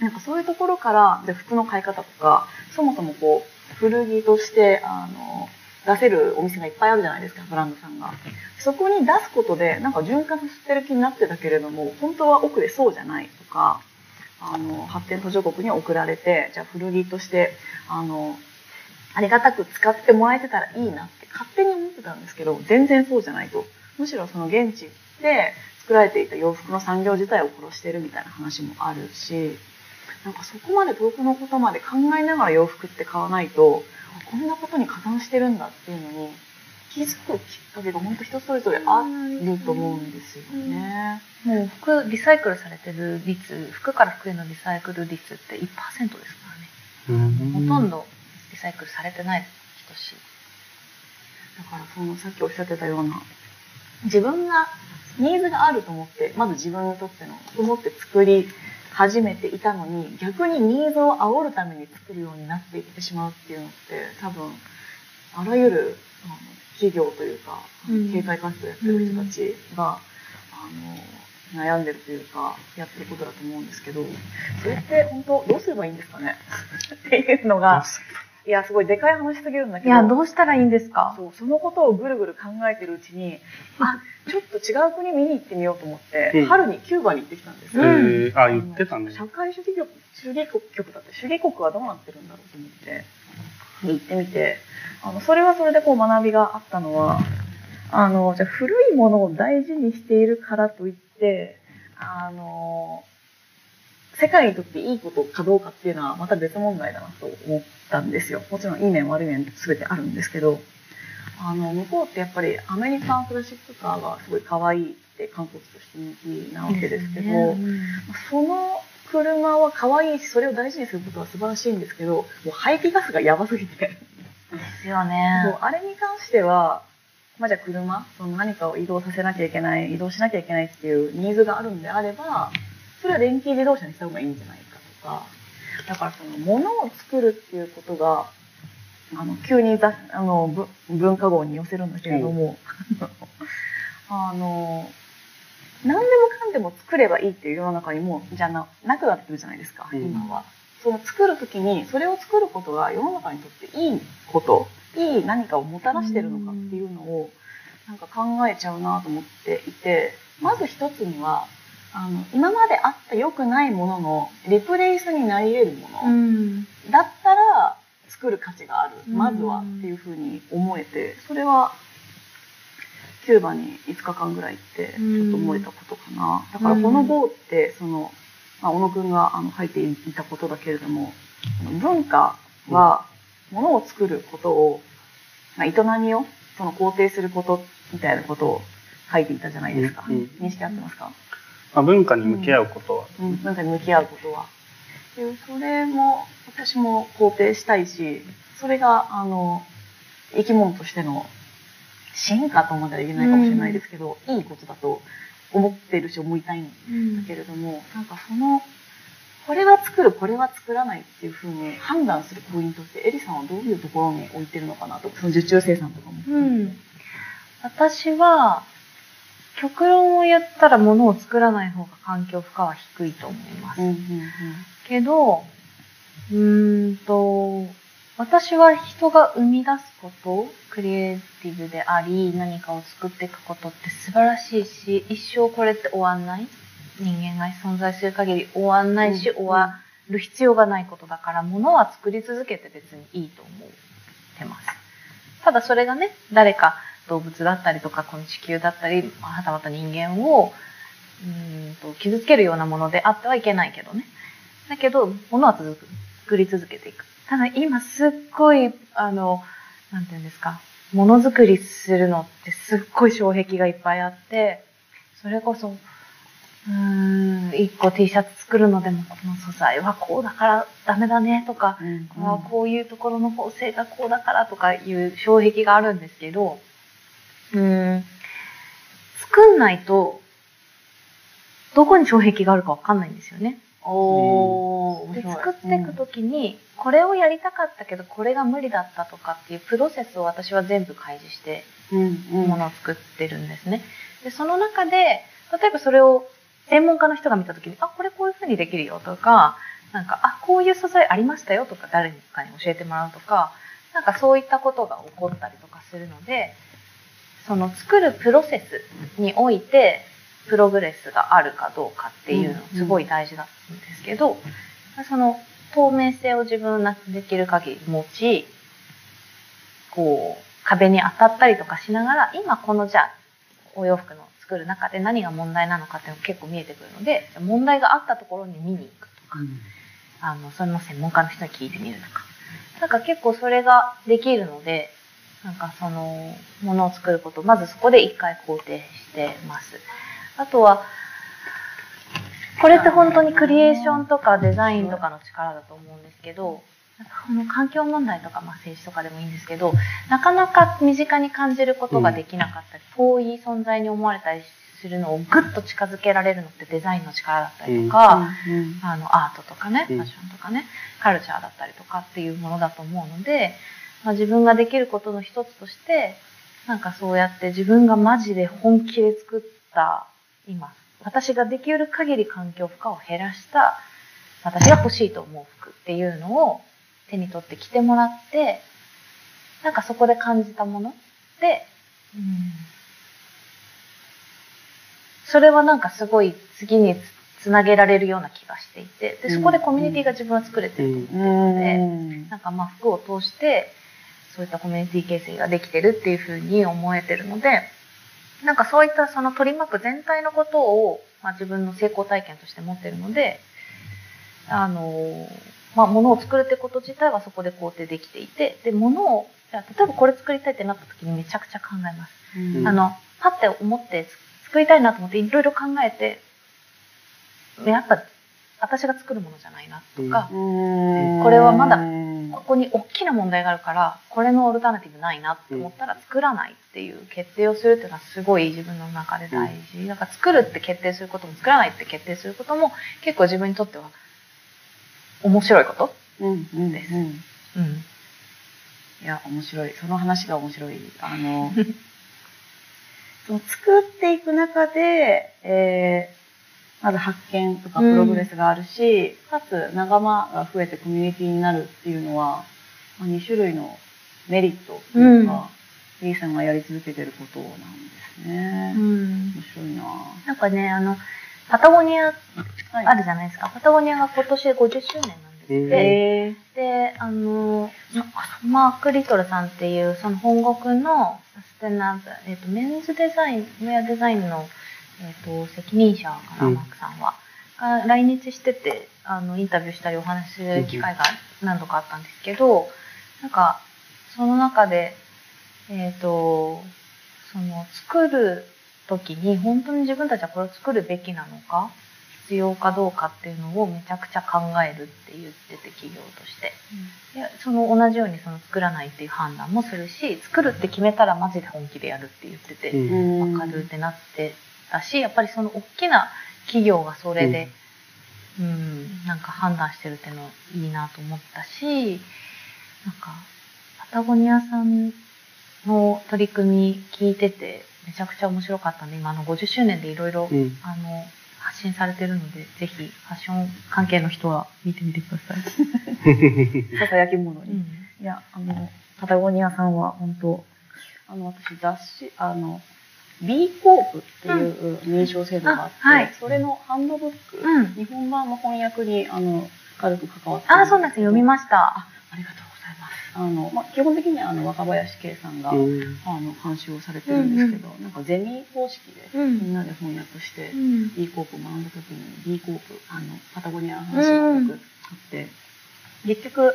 なんかそういうところから、で服の買い方とか、そもそもこう、古着として、あの、出せるお店がいっぱいあるじゃないですか、ブランドさんが。そこに出すことで、なんか循環させてる気になってたけれども、本当は奥でそうじゃないとか、あの、発展途上国に送られて、じゃあ古着として、あの、ありがたく使ってもらえてたらいいなって勝手に思ってたんですけど、全然そうじゃないと。むしろその現地で作られていた洋服の産業自体を殺してるみたいな話もあるし、なんかそこまで遠くのことまで考えながら洋服って買わないと、こんなことに加担してるんだっていうのに気づくきっかけが本当人それぞれあると思うんですよね。もう服、リサイクルされてる率、服から服へのリサイクル率って1%ですからね。ほとんど。どリサイクルされてない等しい。だからそのさっきおっしゃってたような自分がニーズがあると思ってまず自分にとってのと思って作り始めていたのに逆にニーズを煽るために作るようになっていってしまうっていうのって多分あらゆるあの企業というか、うん。経済活動やってる人たちが、あの悩んでるというかやってることだと思うんですけどそれって本当どうすればいいんですかね？(laughs) っていうのがいやすごいでかい話すぎるんだけど。いや、どうしたらいいんですか？そうそのことをぐるぐる考えてるうちにあ。ちょっと違う国見に行ってみようと思って、うん。春にキューバに行ってきたんですへよ、え。あ、言ってたね。社会主義国主義国局だって主義国はどうなってるんだろうと思って。行ってみて。あのそれはそれでこう学びがあったのはあのじゃあ古いものを大事にしているからといってあの世界にとっていいことかどうかっていうのはまた別問題だなと思ったんですよ。もちろんいい面悪い面全てあるんですけどあの向こうってやっぱりアメリカンクラシックカーがすごい可愛いって観光地として人気なわけですけど、うん。その車は可愛いし、それを大事にすることは素晴らしいんですけど、もう排気ガスがやばすぎて、ですよね。もうあれに関しては、まあ、じゃあ車、その何かを移動させなきゃいけない、移動しなきゃいけないっていうニーズがあるんであれば、それは電気自動車にした方がいいんじゃないかとか、だからその物を作るっていうことが、あの、急にざあのぶ文化号に寄せるんだけれども、(laughs) あの、何でもかんでも作ればいいっていう世の中にもうじゃあななくなってるじゃないですか、うん今は。その作る時にそれを作ることが世の中にとっていいこといい何かをもたらしてるのかっていうのをなんか考えちゃうなと思っていてまず一つにはあの今まであった良くないもののリプレイスになり得るもの、うん。だったら作る価値がある。うん。まずはっていうふうに思えてそれはキューバに5日間ぐらい行ってちょっと思えたことかな。だからこの号ってその、まあ、小野くんがあの書いていたことだけれどもその文化はものを作ることを、まあ、営みをその肯定することみたいなことを書いていたじゃないですか、うん。うん。認識合ってますか？まあ、文化に向き合うことは。うん、文化に向き合うことは。でそれも私も肯定したいし、それがあの生き物としての進化とまでは言えないかもしれないですけど、いいことだと思ってるし思いたいんだけれども、なんかそのこれは作るこれは作らないっていうふうに判断するポイントってエリさんはどういうところに置いてるのかなとその受注生産とかも。うん。私は、極論を言ったら物を作らない方が環境負荷は低いと思います。うんうんけど、うーんと、私は人が生み出すこと、クリエイティブであり、何かを作っていくことって素晴らしいし、一生これって終わんない。人間が存在する限り終わんないし、うん終わる必要がないことだから、物は作り続けて別にいいと思ってます。ただそれがね、誰か動物だったりとか、この地球だったり、はたまた人間を、うーんと傷つけるようなものであってはいけないけどね。だけど、物は続く。作り続けていく。ただ今すっごい、あの、なんていうんですか、ものづくりするのってすっごい障壁がいっぱいあって、それこそうーん、一個 T シャツ作るのでも、この素材はこうだからダメだねとか、うんこれはこういうところの縫製がこうだからとかいう障壁があるんですけど、うーん、作んないと、どこに障壁があるかわかんないんですよね。おー、面で作っていくときに、これをやりたかったけど、これが無理だったとかっていうプロセスを私は全部開示して、ものを作ってるんですね。で、その中で、例えばそれを専門家の人が見たときに、あ、これこういう風にできるよとか、なんか、あ、こういう素材ありましたよとか、誰かに教えてもらうとか、なんかそういったことが起こったりとかするので、その作るプロセスにおいて、プログレスがあるかどうかっていうのうんすごい大事だったんですけど、その透明性を自分ができる限り持ち、こう、壁に当たったりとかしながら、今このじゃあ、お洋服の作る中で何が問題なのかっていうのが結構見えてくるので、問題があったところに見に行くとか、あの、それの専門家の人に聞いてみるとか。なんか結構それができるので、なんかその、ものを作ること、まずそこで一回肯定してます。あとは、これって本当にクリエーションとかデザインとかの力だと思うんですけど、なんかこの環境問題とか、まあ、政治とかでもいいんですけど、なかなか身近に感じることができなかったり、遠い存在に思われたりするのをぐっと近づけられるのってデザインの力だったりとか、うん。あのアートとかね、フうん。ァッションとかね、カルチャーだったりとかっていうものだと思うので、まあ、自分ができることの一つとして、なんかそうやって自分がマジで本気で作った今、私ができる限り環境負荷を減らした、私が欲しいと思う服っていうのを手に取って着てもらって、なんかそこで感じたもので、うん、それはなんかすごい次につつなげられるような気がしていて、で、そこでコミュニティが自分は作れてると思ってるので、うん。なんかまあ服を通して、そういったコミュニティ形成ができてるっていうふうに思えてるので、なんかそういったその取り巻く全体のことを、まあ、自分の成功体験として持ってるので、あの、まあ、物を作るってこと自体はそこで肯定できていて、で、物を、例えばこれ作りたいってなった時にめちゃくちゃ考えます。うんあの、パッて思って作りたいなと思っていろいろ考えて、やっぱ私が作るものじゃないなとか、うんこれはまだうんここに大きな問題があるから、これのオルタナティブないなって思ったら作らないっていう決定をするっていうのはすごい自分の中で大事。なんか作るって決定することも作らないって決定することも結構自分にとっては面白いこと？うんうんですうんうん。いや、面白い。その話が面白い。あの、(laughs) その作っていく中で、えーまず発見とかプログレスがあるし、かつ仲間が増えてコミュニティになるっていうのは、まあ、2種類のメリットというか、リーさんがやり続けてることなんですね。うん。面白いななんかね、あの、パタゴニアはいあるじゃないですか。パタゴニアが今年で50周年なんですって。えで、あの、マーク・リトルさんっていう、その本国のサステナブル、えっ、と、メンズデザイン、ウェアデザインの、えっ、と、責任者かな、うんマークさんは。が来日してて、あの、インタビューしたりお話しする機会が何度かあったんですけど、なんか、その中で、えっ、と、その、作る時に、本当に自分たちはこれを作るべきなのか、必要かどうかっていうのをめちゃくちゃ考えるって言ってて企業として。いやその同じようにその作らないっていう判断もするし作るって決めたらマジで本気でやるって言ってて、うんわかるってなってたしやっぱりその大きな企業がそれで、うん、なんか判断してるっていうのいいなと思ったしなんかパタゴニアさんの取り組み聞いててめちゃくちゃ面白かったんで今あの50周年でいろいろうんあの発信されてるのでぜひファッション関係の人は見てみてください。(laughs) ささやき物に。うんいや、あの、パタゴニアさんは本当、あの、私雑誌、あの、B コープっていう認証制度があって、あはいそれのハンドブック、うん日本版の翻訳に、あの、軽く関わってあ、そうなんですよ。読みました。あありがとうございます。あの、まあ、基本的にはあの、若林圭さんが、うんあの、監修をされてるんですけど、なんかゼミ方式で、うんみんなで翻訳して、ん。B コープを学んだ時に B コープ、あの、パタゴニアの話がよくあって、結局、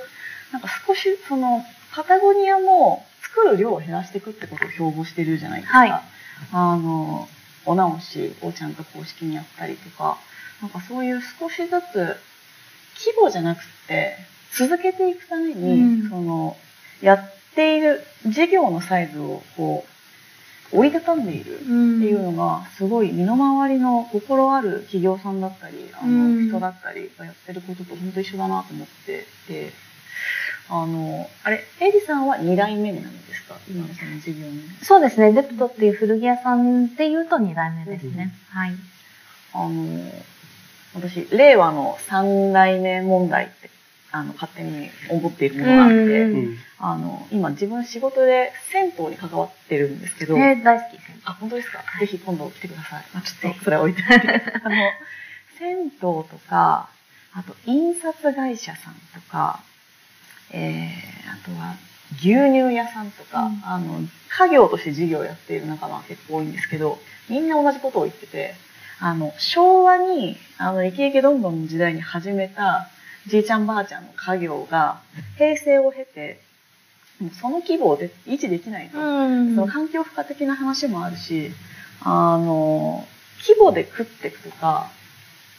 なんか少し、その、パタゴニアも作る量を減らしていくってことを標榜してるじゃないですか。はいあの、お直しをちゃんと公式にやったりとか、なんかそういう少しずつ規模じゃなくて続けていくために、うん。そのやっている事業のサイズをこう折りたたんでいるっていうのがすごい身の回りの心ある企業さんだったりあうん。の人だったりがやってることと本当一緒だなと思っててあのあれエリさんは2代目なんですか？今のその事業にそうですね。デプトっていう古着屋さんで言うと2代目ですね。はい。あの私令和の3代目問題ってあの勝手に思っているものがあって、うんうんあの今自分仕事で銭湯に関わってるんですけど、えー大好き。あ、本当ですか、ぜひ今度来てください。まあ、ちょっとそれは置いておいて。あの、銭湯とか、あと印刷会社さんとか、えー、あとは牛乳屋さんとか、うんあの、家業として事業をやっている仲間が結構多いんですけど、みんな同じことを言ってて、あの、昭和に、あの、イケイケどんどんの時代に始めた、じいちゃんばあちゃんの家業が、平成を経て、もうその規模で維持できないと。んその環境負荷的な話もあるし、あの、規模で食っていくとか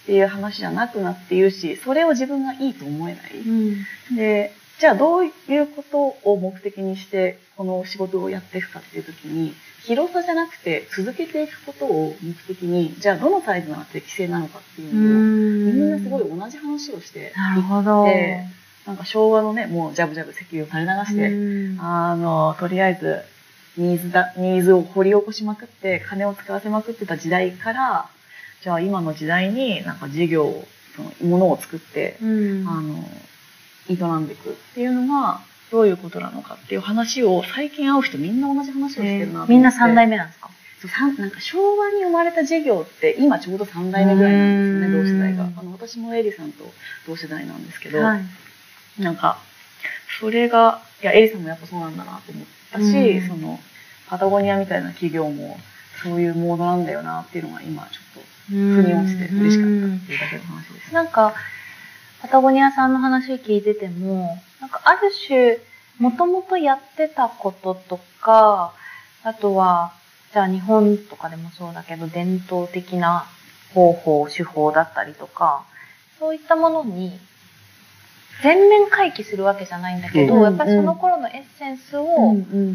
っていう話じゃなくなっているし、それを自分がいいと思えない。うん。で、じゃあどういうことを目的にしてこの仕事をやっていくかっていう時に、広さじゃなくて続けていくことを目的に、じゃあどのサイズが適正なのかっていうのを、みんなすごい同じ話をして、なるほど。でなんか昭和のね、もうジャブジャブ石油を垂れ流して、うん。あの、とりあえず、ニーズだ、ニーズを掘り起こしまくって、金を使わせまくってた時代から、じゃあ今の時代になんか事業を、その、ものを作って、うん。あの、営んでいくっていうのが、どういうことなのかっていう話を、最近会う人みんな同じ話をしてるな。みんな3代目なんですか？なんか昭和に生まれた事業って今ちょうど3代目ぐらいなんですよね、うん同世代が。あの、私もエリさんと同世代なんですけど、はい。なんか、それが、いや、エリさんもやっぱそうなんだなと思ったし、うんその、パタゴニアみたいな企業も、そういうモードなんだよなっていうのが今ちょっと、腑に落ちて嬉しかったっていうだけの話です。なんか、パタゴニアさんの話聞いてても、なんかある種、もともとやってたこととか、あとは、じゃあ日本とかでもそうだけど、伝統的な方法、手法だったりとか、そういったものに、全面回帰するわけじゃないんだけど、うんやっぱりその頃のエッセンスを、うんうん。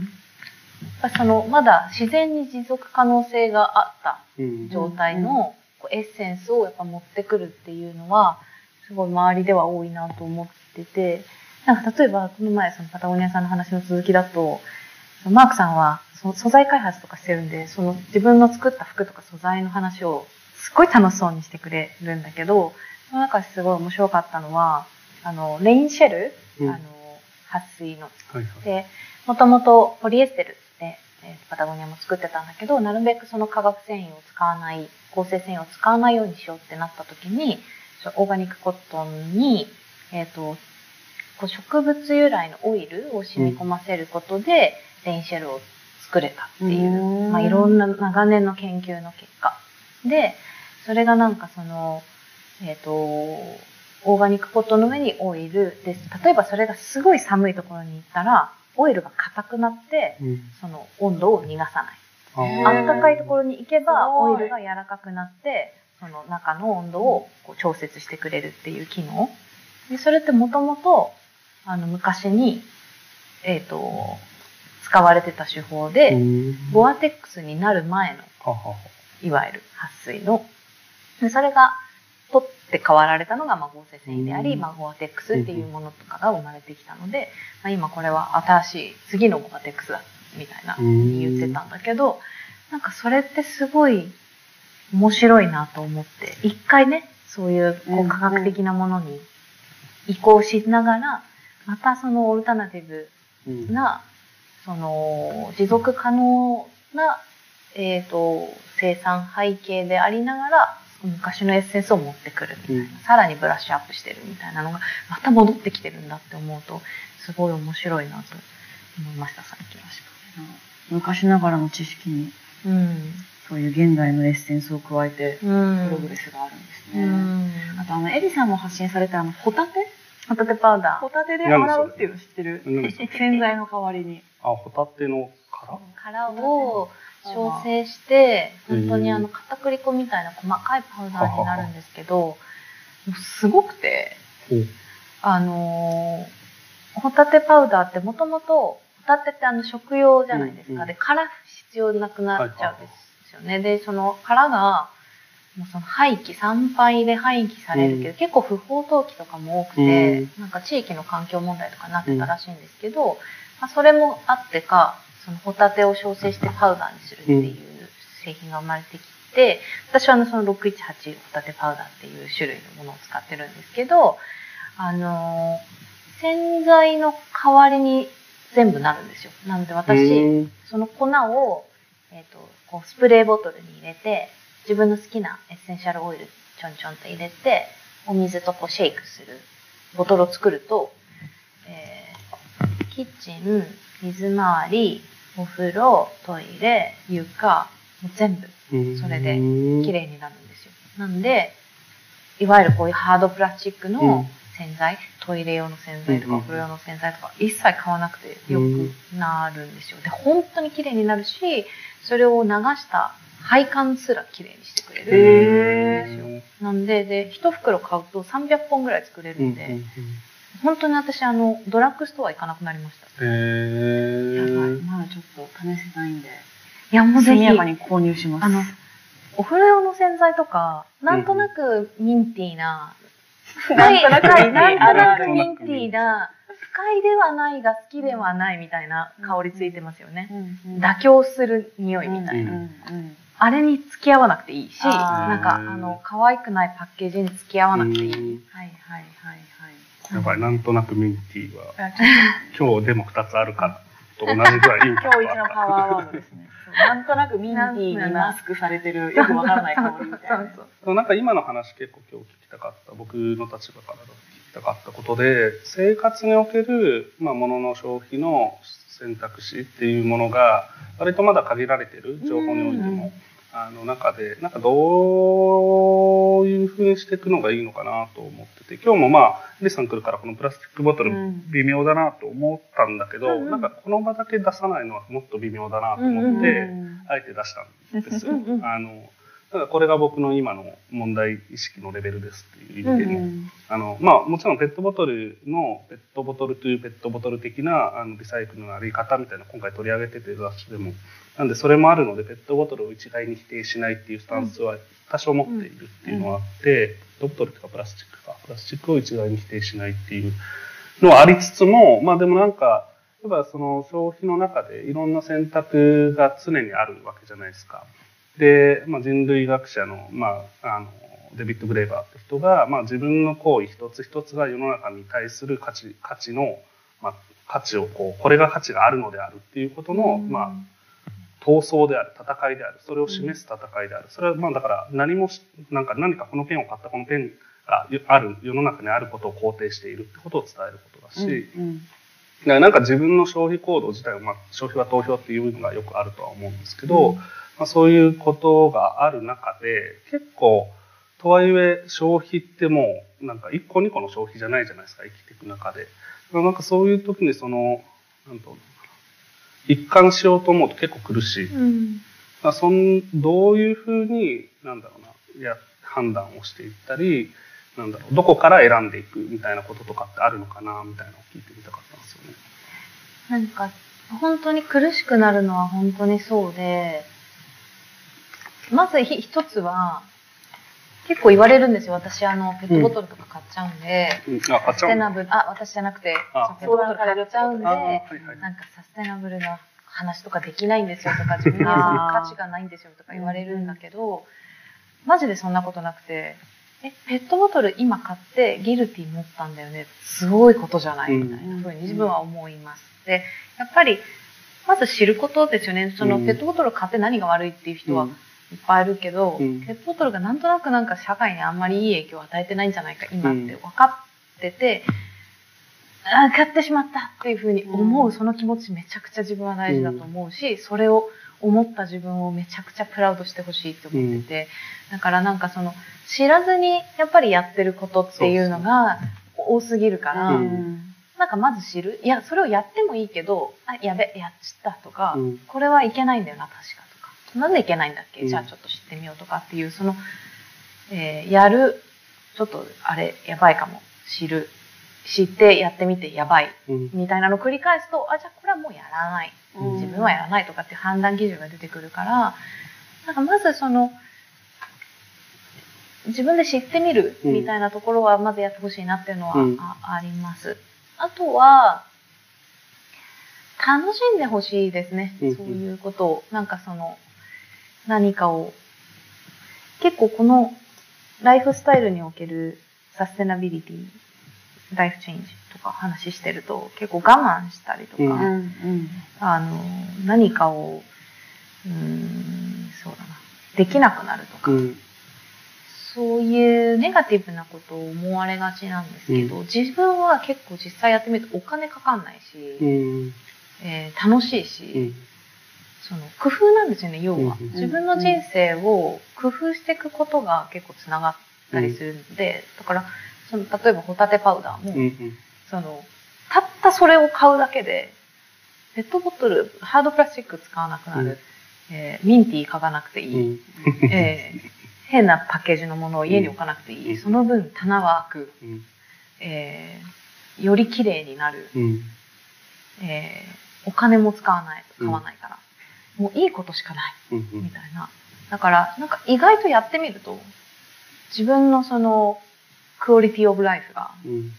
やっぱその、まだ自然に持続可能性があったうん状態のエッセンスをやっぱ持ってくるっていうのは、すごい周りでは多いなと思ってて、なんか例えばこの前そのパタゴニアさんの話の続きだと、マークさんはその素材開発とかしてるんで、その自分の作った服とか素材の話をすっごい楽しそうにしてくれるんだけど、その中ですごい面白かったのは、あの、レインシェル、うん。あの、撥水の。はいはい。で、もともとポリエステルで、えーパタゴニアも作ってたんだけど、なるべくその化学繊維を使わない、合成繊維を使わないようにしようってなった時に、オーガニックコットンに、えっ、と、こう植物由来のオイルを染み込ませることで、レインシェルを作れたっていう、うんまあ、いろんな長年の研究の結果。で、それがなんかその、えっ、と、オーガニックコットンの上にオイルです。例えばそれがすごい寒いところに行ったら、オイルが硬くなって、うんその温度を逃がさない。あったかいところに行けば、オイルが柔らかくなって、その中の温度をこう調節してくれるっていう機能。で、それってもともと、あの、昔に、えっ、と、使われてた手法で、うんボアテックスになる前の、いわゆる撥水の、でそれが取って変わられたのが、まあ、合成繊維であり、うん。まあ、ゴアテックスっていうものとかが生まれてきたので、まあ、今これは新しい次のゴアテックスだ、みたいなうん言ってたんだけど、なんかそれってすごい面白いなと思って、一回ね、そういうこう科学的なものに移行しながら、またそのオルタナティブうんな、その、持続可能な、えっ、と、生産背景でありながら、昔のエッセンスを持ってくるみたいな、うんさらにブラッシュアップしてるみたいなのが、また戻ってきてるんだって思うと、すごい面白いなと思いました、最近。昔ながらの知識に、うん。そういう現代のエッセンスを加えて、うん。プログレスがあるんですうね。ん。あとあの、エリさんも発信されたあの、ホタテ？ホタテパウダホタテで洗うっていうの知ってる？洗剤の代わりに。あ、ホタテの殻？ー。殻を、調整して、うん本当にあの片栗粉みたいな細かいパウダーになるんですけど、もうすごくて、あのーホタテパウダーってもともと、ホタテってあの食用じゃないですか。で、殻必要なくなっちゃうんですよね。で、その殻が、もうその廃棄、産廃で廃棄されるけど、うん結構不法投棄とかも多くて、なんか地域の環境問題とかになってたらしいんですけど、まあ、それもあってか、そのホタテを調整してパウダーにするっていう製品が生まれてきて、私はあのその618ホタテパウダーっていう種類のものを使ってるんですけど、あのー洗剤の代わりに全部なるんですよ。なので私、その粉を、えっ、と、こうスプレーボトルに入れて、自分の好きなエッセンシャルオイルちょんちょんと入れて、お水とこうシェイクするボトルを作ると、えーキッチン、水回り、お風呂、トイレ、床、もう全部それで綺麗になるんですよ。なんで、いわゆるこういうハードプラスチックうんの洗剤、トイレ用の洗剤とかうんお風呂用の洗剤とか一切買わなくてよくなるんですよ。で、本当に綺麗になるし、それを流した配管すら綺麗にしてくれるんですよ。へなんで、で、一袋買うと300本ぐらい作れるんで、うん本当に私、あの、ドラッグストア行かなくなりました。へやばい。ーまだちょっと試せないんで。いや、もうぜひ、速やかに購入します。あの、お風呂用の洗剤とか、なんとなくミンティーな、(laughs) なんとなくミンティーはいなんとなくミンティーな、不快ではないが好きではないみたいな香りついてますよね。うんうん妥協する匂いみたいな。うんうんあれに付き合わなくていいし、なんか、あの、可愛くないパッケージに付き合わなくていい。うんはいはいはいはい。やばい、なんとなくミンティーは、(laughs) 今日でも2つあるかと同じぐらい今日一。のパワーワードですね。なんとなくミンティーにマスクされてる、よくわからない香りみたいな。そうなんか今の話結構今日聞きたかった、僕の立場から聞きたかったことで、生活における、まあ、物の消費の選択肢っていうものが、割とまだ限られてる情報においてうんも、あの中で、なんかどういうふうにしていくのがいいのかなと思ってて、今日もまあ、リさん来るからこのプラスチックボトルうん。微妙だなと思ったんだけど、うんうん。なんかこの場だけ出さないのはもっと微妙だなと思って、うんあえて出したんですよ。あのだからこれが僕の今の問題意識のレベルですっていう意味でも、うんあのまあもちろんペットボトルのペットボトルというペットボトル的なあのリサイクルのあり方みたいなの今回取り上げてて雑誌でもなんでそれもあるのでペットボトルを一概に否定しないっていうスタンスは多少持っているっていうのはあって、ペットボトルとかプラスチックか。プラスチックを一概に否定しないっていうのはありつつもまあでもなんか例えばその消費の中でいろんな選択が常にあるわけじゃないですか。で、まあ、人類学者の,、まあ、あのデビッド・グレーバーって人が、まあ、自分の行為一つ一つが世の中に対する価値価値の、まあ、価値をこうこれが価値があるのであるっていうことの、まあ、闘争である戦いであるそれを示す戦いである。それはまあだから何もしなんか何かこのペンを買ったこのペンがある世の中にあることを肯定しているってことを伝えることだし、うん。だからなんか自分の消費行動自体は、まあ、消費は投票っていうのがよくあるとは思うんですけど、うんまあ、そういうことがある中で結構とはいえ消費ってもうなんか1個2個の消費じゃないじゃないですか生きていく中で。なんかそういう時にそのなんと一貫しようと思うと結構苦しい。うん。まあ、そんどういうふうになんだろうなや判断をしていったりなんだろうどこから選んでいくみたいなこととかってあるのかなみたいなのを聞いてみたかったんですよね。なんか、本当に苦しくなるのは本当にそうで、まずひ一つは、結構言われるんですよ。私、あの、ペットボトルとか買っちゃうんで、うん、あ買っサスちゃうんだテナブル、あ、私じゃなくて、あ。ペットボトル買っちゃうんで、あはいはい。なんかサステナブルな話とかできないんですよとか、(laughs) 自分には (laughs) 価値がないんですよとか言われるんだけど、マジでそんなことなくて、え、ペットボトル今買ってギルティ持ったんだよね。すごいことじゃない？みたいな風に自分は思います。で、やっぱり、まず知ることですよね。そのうん。ペットボトル買って何が悪いっていう人はいっぱいいるけど、うん。ペットボトルがなんとなくなんか社会にあんまりいい影響を与えてないんじゃないか今っうん。て分かってて、あー買ってしまったっていうふうに思ううん。その気持ちめちゃくちゃ自分は大事だと思うし、それを思った自分をめちゃくちゃプラウドしてほしいって思ってて、だからなんかその知らずにやっぱりやってることっていうのが多すぎるから、うん。なんかまず知る。いやそれをやってもいいけどあやべやっちったとか、うん。これはいけないんだよな確かなんでいけないんだっけ、うん。じゃあちょっと知ってみようとかっていう、その、えーやる、ちょっとあれやばいかも、知る、知ってやってみてやばい、うん。みたいなのを繰り返すと、あ、じゃあこれはもうやらない。うん。自分はやらないとかっていう判断基準が出てくるから、なんかまずその、自分で知ってみるみたいなところはまずやってほしいなっていうのはうん。ああります。あとは、楽しんでほしいですね。うん。そういうことを。なんかその、何かを。結構このライフスタイルにおけるサステナビリティ、ライフチェンジとか話してると結構我慢したりとか、うん。うんあの、何かを、うーん、そうだな、できなくなるとか、うん。そういうネガティブなことを思われがちなんですけど、自分は結構実際やってみるとお金かかんないし、うん。えー楽しいし、うんその工夫なんですよね、要は。うん自分の人生を工夫していくことが結構つながったりするので、だから、その例えばホタテパウダーも、うんうん。その、たったそれを買うだけで、ペットボトル、ハードプラスチック使わなくなる、うん。えーミンティー買わなくていい、うん。えー変なパッケージのものを家に置かなくていい、うん。その分棚は開く、うん。えーより綺麗になる、うん。えーお金も使わない、買わないから、もういいことしかない、うんうん。みたいな。だから、なんか意外とやってみると、自分のその、クオリティオブライフがうん。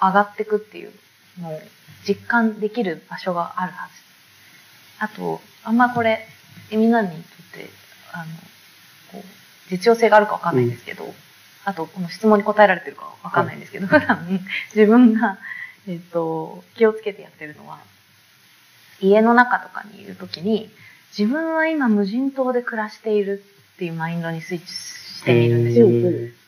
上がってくっていうのを実感できる場所があるはず。あと、あんまこれ、みんなにとって、あの、こう、実用性があるかわかんないんですけど、あと、この質問に答えられてるかわかんないんですけど、普段自分が、えっ、と、気をつけてやってるのは、家の中とかにいるときに、自分は今無人島で暮らしているっていうマインドにスイッチしてみるんですよ。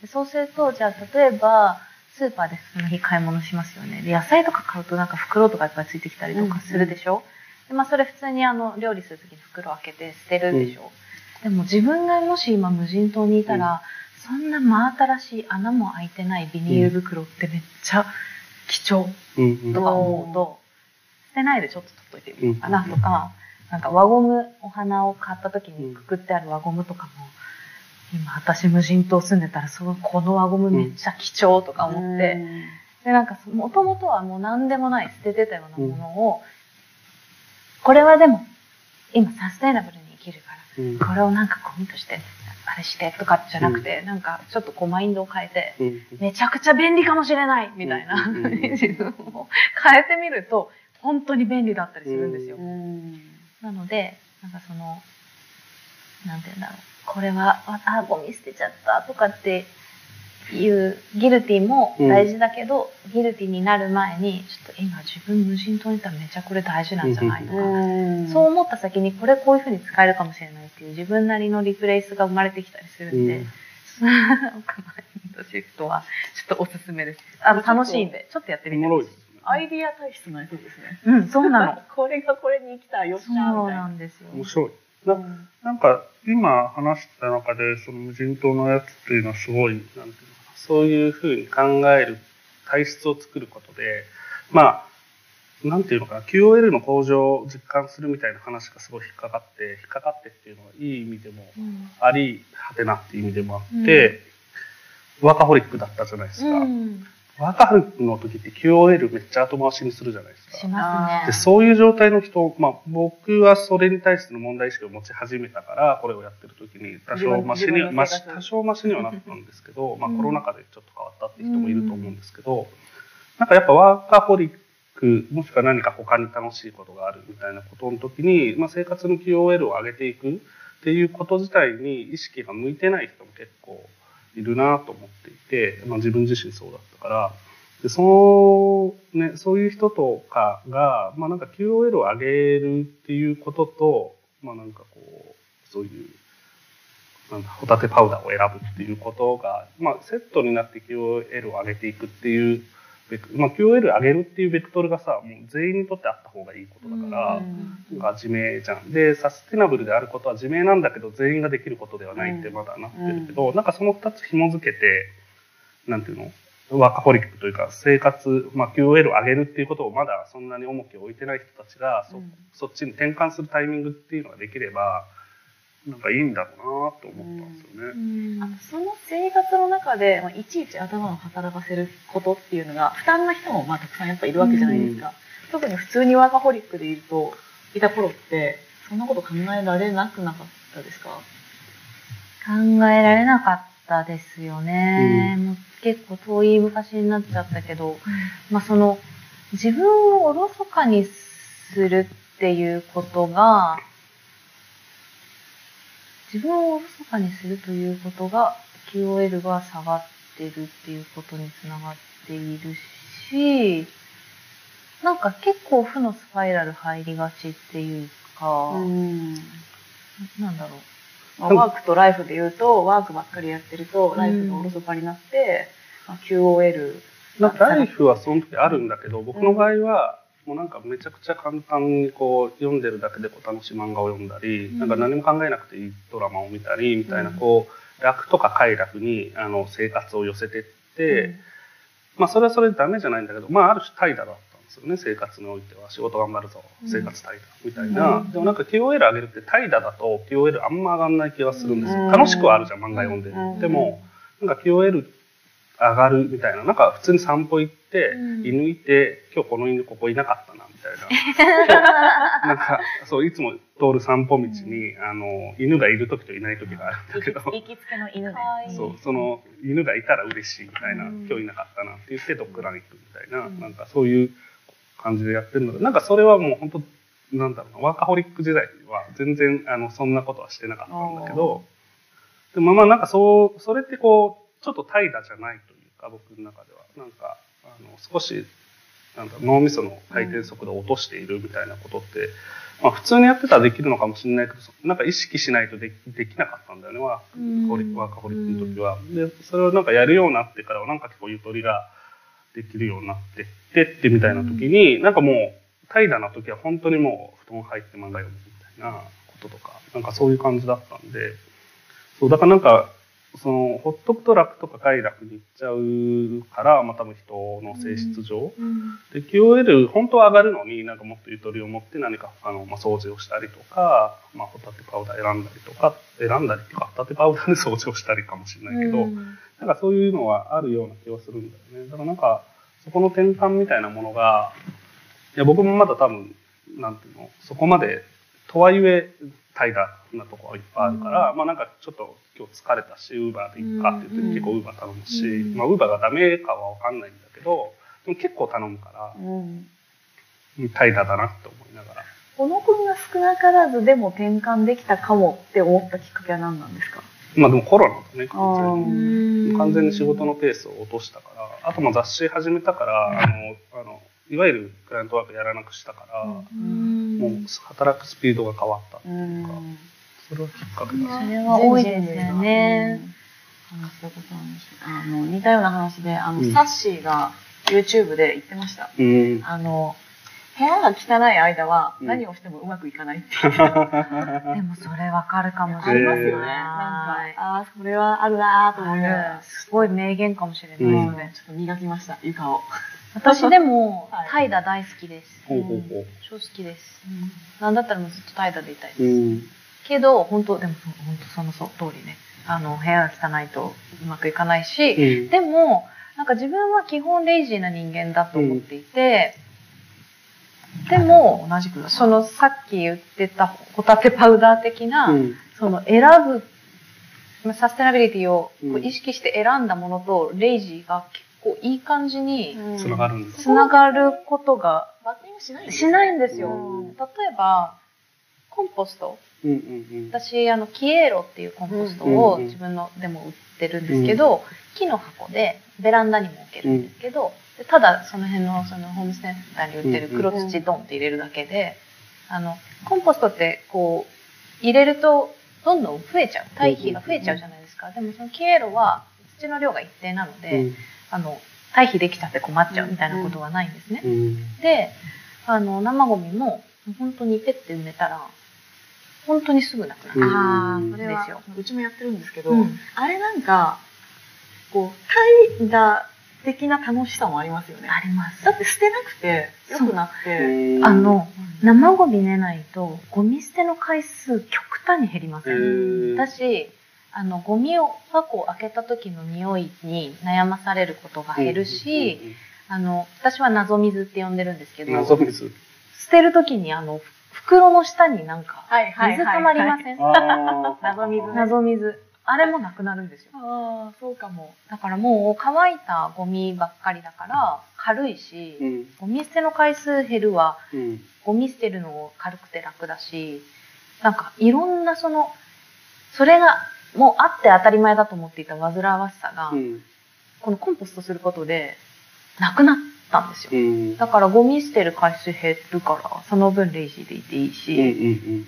そうすると、じゃあ例えば、スーパーでその日買い物しますよね。で、野菜とか買うとなんか袋とかいっぱいついてきたりとかするでしょ、でまあそれ普通にあの、料理するときに袋開けて捨てるでしょ、でも自分がもし今無人島にいたら、そんな真新しい穴も開いてないビニール袋ってめっちゃ貴重うんうんとか思うと、捨てないでちょっと取っといてみようかなとか、なんか輪ゴム、お花を買った時にくくってある輪ゴムとかも、今私無人島住んでたら、そのこの輪ゴムめっちゃ貴重とか思って、で、なんかそ、もともとはもう何でもない捨ててたようなものを、これはでも、今サステイナブルに生きるから、うん。これをなんかゴミとして、あれしてとかじゃなくて、なんかちょっとこうマインドを変えて、うん。めちゃくちゃ便利かもしれないみたいな、(laughs) 自分を変えてみると、本当に便利だったりするんですよ。うんなので、なんかその、なんて言うんだろう。これは、あ、あゴミ捨てちゃったとかっていうギルティも大事だけど、ギルティになる前に、ちょっと今自分無人島にいたらめちゃこれ大事なんじゃないとか、そう思った先にこれこういう風に使えるかもしれないっていう自分なりのリプレイスが生まれてきたりするんで、うん。(laughs) そのマインドシフトはちょっとおすすめです。あの、楽しいんで、ちょっとやっておみてほしいアイディア体質になりそうですね。うん、そうなの。(laughs) これがこれに来たらよっしそゃみたいな。うなんですよ。面白い。ななんか今話した中でその無人島のやつっていうのはすごいなんていうのかな。そういうふうに考える体質を作ることでまあなんていうのかな。QOL の向上を実感するみたいな話がすごい引っかかって引っかかってっていうのはいい意味でもうん。ありはてなっていう意味でもあって、ワーカホリックだったじゃないですか、うん、ワーカホリックの時って QOL めっちゃ後回しにするじゃないですか。しますね。で。そういう状態の人、まあ、僕はそれに対しての問題意識を持ち始めたから、これをやってる時に多少マシにマシ多少マシにはなったんですけど、まあうんコロナ禍でちょっと変わったって人もいると思うんですけど、なんかやっぱワーカホリック、もしくは何か他に楽しいことがあるみたいなことの時に、まあ生活の QOL を上げていくっていうこと自体に意識が向いてない人も結構いるなと思っていて、まあ自分自身そうだったから、で、その、ね、そういう人とかが、まあなんか QOL を上げるっていうことと、まあなんかこう、そういう、なんだ、ホタテパウダーを選ぶっていうことが、まあセットになって QOL を上げていくっていう、まあ QOL 上げるっていうベクトルがさ、もう全員にとってあった方がいいことだから、自明じゃん。で、サステナブルであることは自明なんだけど、全員ができることではないってまだなってるけど、なんかその二つ紐づけて、なんていうの？ワーカホリックというか、生活、まあ QOL を上げるっていうことをまだそんなに重きを置いてない人たちが、そうん。そっちに転換するタイミングっていうのができれば、なんかいいんだろうなと思ったんですよね。あのその生活の中で、まあ、いちいち頭を働かせることっていうのが負担な人もまあたくさんやっぱいるわけじゃないですか、特に普通にワーカホリックでいるといた頃ってそんなこと考えられなくなかったですか？考えられなかったですよね。もう結構遠い昔になっちゃったけど、まあその自分をおろそかにするっていうことが、自分をおろそかにするということが QOL が下がってるっていうことにつながっているし、なんか結構負のスパイラル入りがちっていうか、うんなんだろう。まあ、ワークとライフで言うとワークばっかりやってるとライフがおろそかになって、まあ、QOL なんかライフはその時あるんだけど、僕の場合は、もうなんかめちゃくちゃ簡単にこう読んでるだけでこう楽しい漫画を読んだり、うんなんか何も考えなくていいドラマを見たりみたいな、こう楽とか快楽にあの生活を寄せてって、まあそれはそれでダメじゃないんだけど、まあある種怠惰だったんですよね、生活においては。仕事頑張るぞ、生活怠惰みたいな。うんでもなんか QOL 上げるって怠惰だと QOL あんま上がんない気がするんですよ。うん楽しくはあるじゃん、漫画読んで。うんでも、なんか QOL 上がるみたいな、なんか普通に散歩行って、うん。犬いて、今日この犬ここいなかったな、みたいな。(laughs) なんか、そう、いつも通る散歩道に、あの、犬がいる時といない時があるんだけど、行きつけの犬そう、その犬がいたら嬉しいみたいな、うん。今日いなかったなって言ってドッグラン行くみたいな、うん。なんかそういう感じでやってるので、なんかそれはもう本当、なんだろうな、ワーカホリック時代は全然あのそんなことはしてなかったんだけど、でもまあなんかそう、それってこう、ちょっと怠惰じゃないというか、僕の中では。なんか、あの少し、なんだろう脳みその回転速度を落としているみたいなことって、まあ普通にやってたらできるのかもしれないけど、そなんか意識しないとでできなかったんだよね、ワーカホリックの時は。で、それをなんかやるようになってからは、なんか結構ゆとりができるようになってってってみたいな時に、なんかもう、怠惰な時は本当にもう布団入って漫画読むみたいなこととか、なんかそういう感じだったんで、そう、だからなんか、その、ほっとくと楽とか快楽に行っちゃうから、まあ多分人の性質上。で、QOL 本当は上がるのになんかもっとゆとりを持って何かあの、まあ、掃除をしたりとか、まあ、ホタテパウダー選んだりとか、選んだりっていうか、ホタテパウダーで掃除をしたりかもしれないけど、なんかそういうのはあるような気はするんだよね。だからなんか、そこの転換みたいなものが、いや、僕もまだ多分、なんていうの、そこまで、とはいえ、怠惰なとこはいっぱいあるから、まあなんかちょっと今日疲れたし、ウーバーでいいかって言って、うん。結構ウーバー頼むし、うん。まあウーバーがダメかはわかんないんだけど、でも結構頼むから、うん。怠惰だなって思いながら。小野くんが少なからずでも転換できたかもって思ったきっかけは何なんですか？まあでもコロナだね、完全に。うん。完全に仕事のペースを落としたから、あとまあ雑誌始めたから、あの、あの、いわゆるクライアントワークやらなくしたから、もう働くスピードが変わったっていうか、それはきっかけだね。それは多いですよね。うん。話したことあるんですあの、似たような話で、あの、うんサッシーが YouTube で言ってました。うん。あの、部屋が汚い間はうん何をしてもうまくいかないって言ってた。(laughs) でもそれわかるかもしあれない。りますよね。なんか、ああ、それはあるなーと思いながら。すごい名言かもしれないですうんね。ちょっと磨きました、床を。私でもはい、怠惰大好きです。ほうほうほう。超好きです。なんだったらもうずっと怠惰でいたいです。うん。けど、本当でもそ本当その通りね。あの、部屋が汚いとうまくいかないし、うんでも、なんか自分は基本レイジーな人間だと思っていて、でも、同じくそのさっき言ってたホタテパウダー的な、うんその選ぶ、まあサステナビリティを意識して選んだものと、レイジーが結構いい感じにつながるんだ。つながることがバッティングしないんですしないんですよ。うん例えば、コンポスト。うんうん私、あの、キエーロっていうコンポストを自分のでも売ってるんですけど、木の箱でベランダにも置けるんですけど、でただその辺のそのホームセンターに売ってる黒土ドンって入れるだけで、あの、コンポストってこう、入れるとどんどん増えちゃう。堆肥が増えちゃうじゃないですか。でもそのキエーロは土の量が一定なのうで、ん。あの、堆肥できちゃって困っちゃうみたいなことはないんですね。うん。で、あの、生ゴミも本当にペッて埋めたら、本当にすぐなくなる。うんああ、それはですよ、うちもやってるんですけど、うんあれなんか、こう、怠惰的な楽しさもありますよね。あります。だって捨てなくて良くなって、あの、うん生ゴミ寝ないと、ゴミ捨ての回数極端に減りませへん。あの、ゴミを箱を開けた時の匂いに悩まされることが減るし、あの、私は謎水って呼んでるんですけど、謎水。捨てる時にあの、袋の下になんか、はいはいはいはい水溜まりません？(laughs) 謎水ね謎水。あれもなくなるんですよ。ああ、そうかも。だからもう乾いたゴミばっかりだから軽いし、うん。ゴミ捨ての回数減るはうん。ゴミ捨てるの軽くて楽だし、なんかいろんなその、それがもうあって当たり前だと思っていた煩わしさが、うん。このコンポストすることでなくなったんですよ。うん。だからゴミ捨てる回数減るから、その分レイジーでいていいうん。し、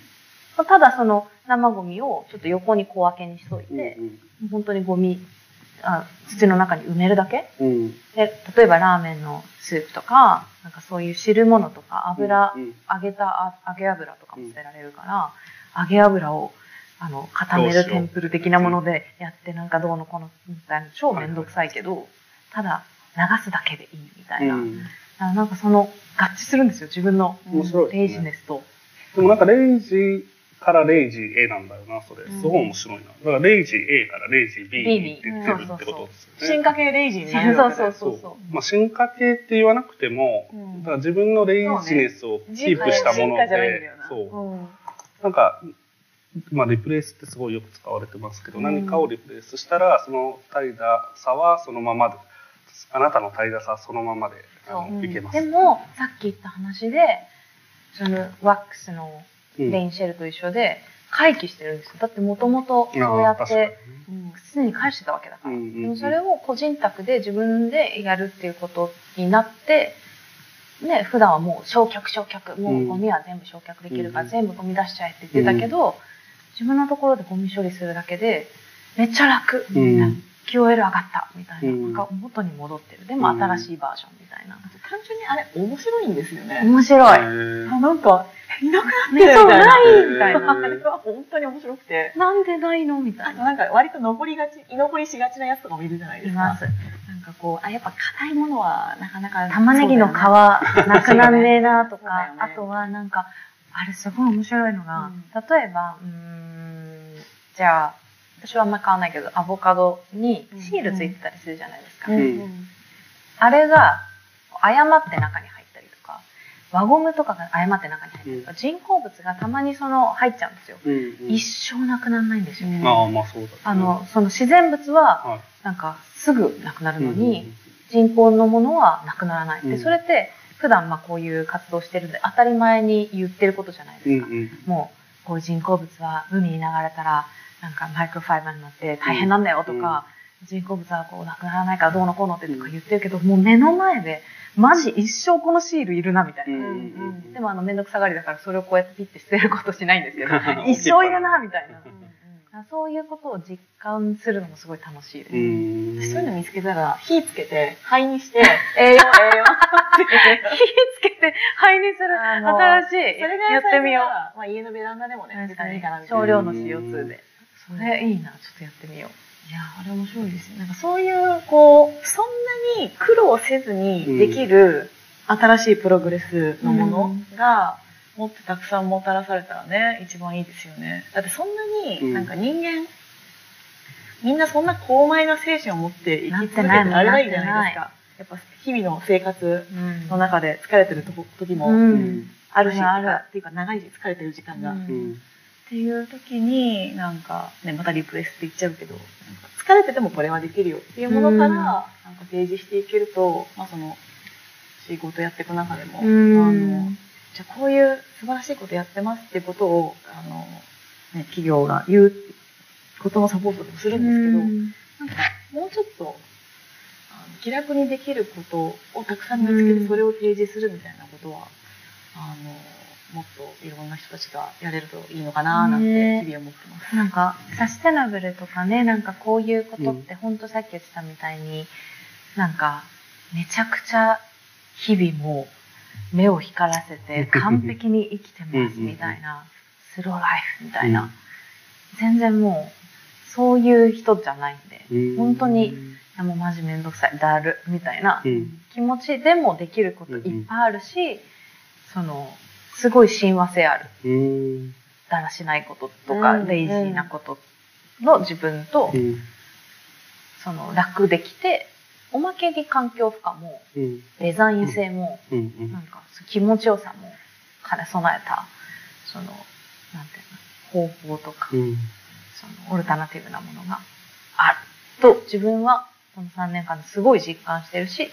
ただその生ゴミをちょっと横に小分けにしというん。て、本当にゴミ、あ土の中に埋めるだけ？うん。で、例えばラーメンのスープとか、なんかそういう汁物とか油、うん。揚げたあ揚げ油とかも捨てられるから、揚げ油をあの固めるテンプル的なものでやってなんかどうのこうのみたいな超めんどくさいけど、ただ流すだけでいいみたいな。うん。なんかその合致するんですよ、自分の面白いレイジネスと。でもなんかレイジからレイジ A なんだよな、それ。うん。すごい面白いな。だからレイジ A からレイジ B にって言ってるってことですよね。進化系レイジーになるそうそうそう。そまあ、進化系って言わなくても、うん。だから自分のレイジネスをキープしたもので。そう。うん。なんか、まあ、リプレイスってすごいよく使われてますけど、うん。何かをリプレイスしたら、その怠惰さはそのままで、あなたの怠惰さはそのままで、いけます。でも、さっき言った話で、そのワックスのうん、レインシェルと一緒で、回帰してるんですよ。だってもともとそうやって、うん常に返してたわけだから。でもそれを個人宅で自分でやるっていうことになって、ね、普段はもう焼却焼却、もうゴミは全部焼却できるからうん。全部ゴミ出しちゃえって言ってたけど、自分のところでゴミ処理するだけで、めっちゃ楽みたいな。うん QOL 上がったみたいな。うんなんか元に戻ってる。でも新しいバージョンみたいな。単純にあれ面白いんですよね。面白い。あなんか、いなくなってるみたいな。ないみたいな。あれは本当に面白くて。なんでないの？みたいな。あとなんか割と残りがち、居残りしがちなやつとかもいるじゃないですか。います。なんかこう、あ、やっぱ硬いものはなかなか。玉ねぎの皮なくなんねえなとかね、あとはなんか、あれすごい面白いのが、うん例えば、うーん、じゃあ、私はあんま買わないけど、アボカドにシールついてたりするじゃないですか。うんうんあれが、誤って中に入ったりとか、輪ゴムとかが誤って中に入ったりとか、人工物がたまにその入っちゃうんですよ。うんうん一生なくならないんですよ。うんああ、まあそうだ、ね。あの、その自然物は、はい、なんかすぐなくなるのうんに、人工のものはなくならない。で、うんそれって普段まあこういう活動してるんで当たり前に言ってることじゃないですか。うんうんもう、こういう人工物は海に流れたら、なんかマイクロファイバーになって大変なんだよとか、人工物はこうなくならないからどうのこうのってとか言ってるけど、もう目の前で、マジ一生このシールいるなみたいな。うんうんでもあのめんどくさがりだからそれをこうやってピッて捨てることしないんですけど、(laughs) うん一生いるなみたいな。うんうんそういうことを実感するのもすごい楽しいです。うん私そういうの見つけたら、火つけて、灰にして、(laughs) 栄養、栄養。(laughs) 火つけて灰にする新しいそれがやってみよう。う。まあ家のベランダでもね、確かに別にいいかなみたいな。少量の CO2 で。そうんれいいな、ちょっとやってみよう。いや、あれ面白いですよ。なんかそういう、こう、そんなに苦労せずにできる新しいプログレスのものが、もっとたくさんもたらされたらね、一番いいですよね。だってそんなに、なんか人間、みんなそんな高邁な精神を持って生き続けてられないじゃないですか。やっぱ日々の生活うんの中で疲れてるとこ時もうん。あるし、ある。あるっていうか長い時疲れてる時間が。うん。うん。っていう時になんかねまたリプレイスって言っちゃうけど疲れててもこれはできるよっていうものから、うん。なんか提示していけると、まあ、その仕事やっていく中でも、うん。あのじゃあこういう素晴らしいことやってますっていうことをあの、ね、企業が言うことのサポートもするんですけど、なんかもうちょっとあの気楽にできることをたくさん見つけうん。てそれを提示するみたいなことは、あのもっといろんな人たちがやれるといいのかななんてね。日々思ってます。なんか、サステナブルとかね、なんかこういうことって、ほん。とさっき言ってたみたいに、なんか、めちゃくちゃ日々もう目を光らせて (laughs) 完璧に生きてますみたいな、スローライフみたいな、全然もう、そういう人じゃないんで、本当に、やもうマジめんどくさい、だる、みたいなうん。気持ちでもできることいっぱいあるし、その、すごい親和性ある。うん。だらしないこととか、うんレイジーなことの自分と、うん。その楽できて、おまけに環境負荷も、うん。デザイン性も、なんか気持ちよさも兼ね備えた、その、なんていうの、方法とか、うん。そのオルタナティブなものがあると自分はこの3年間ですごい実感してるし、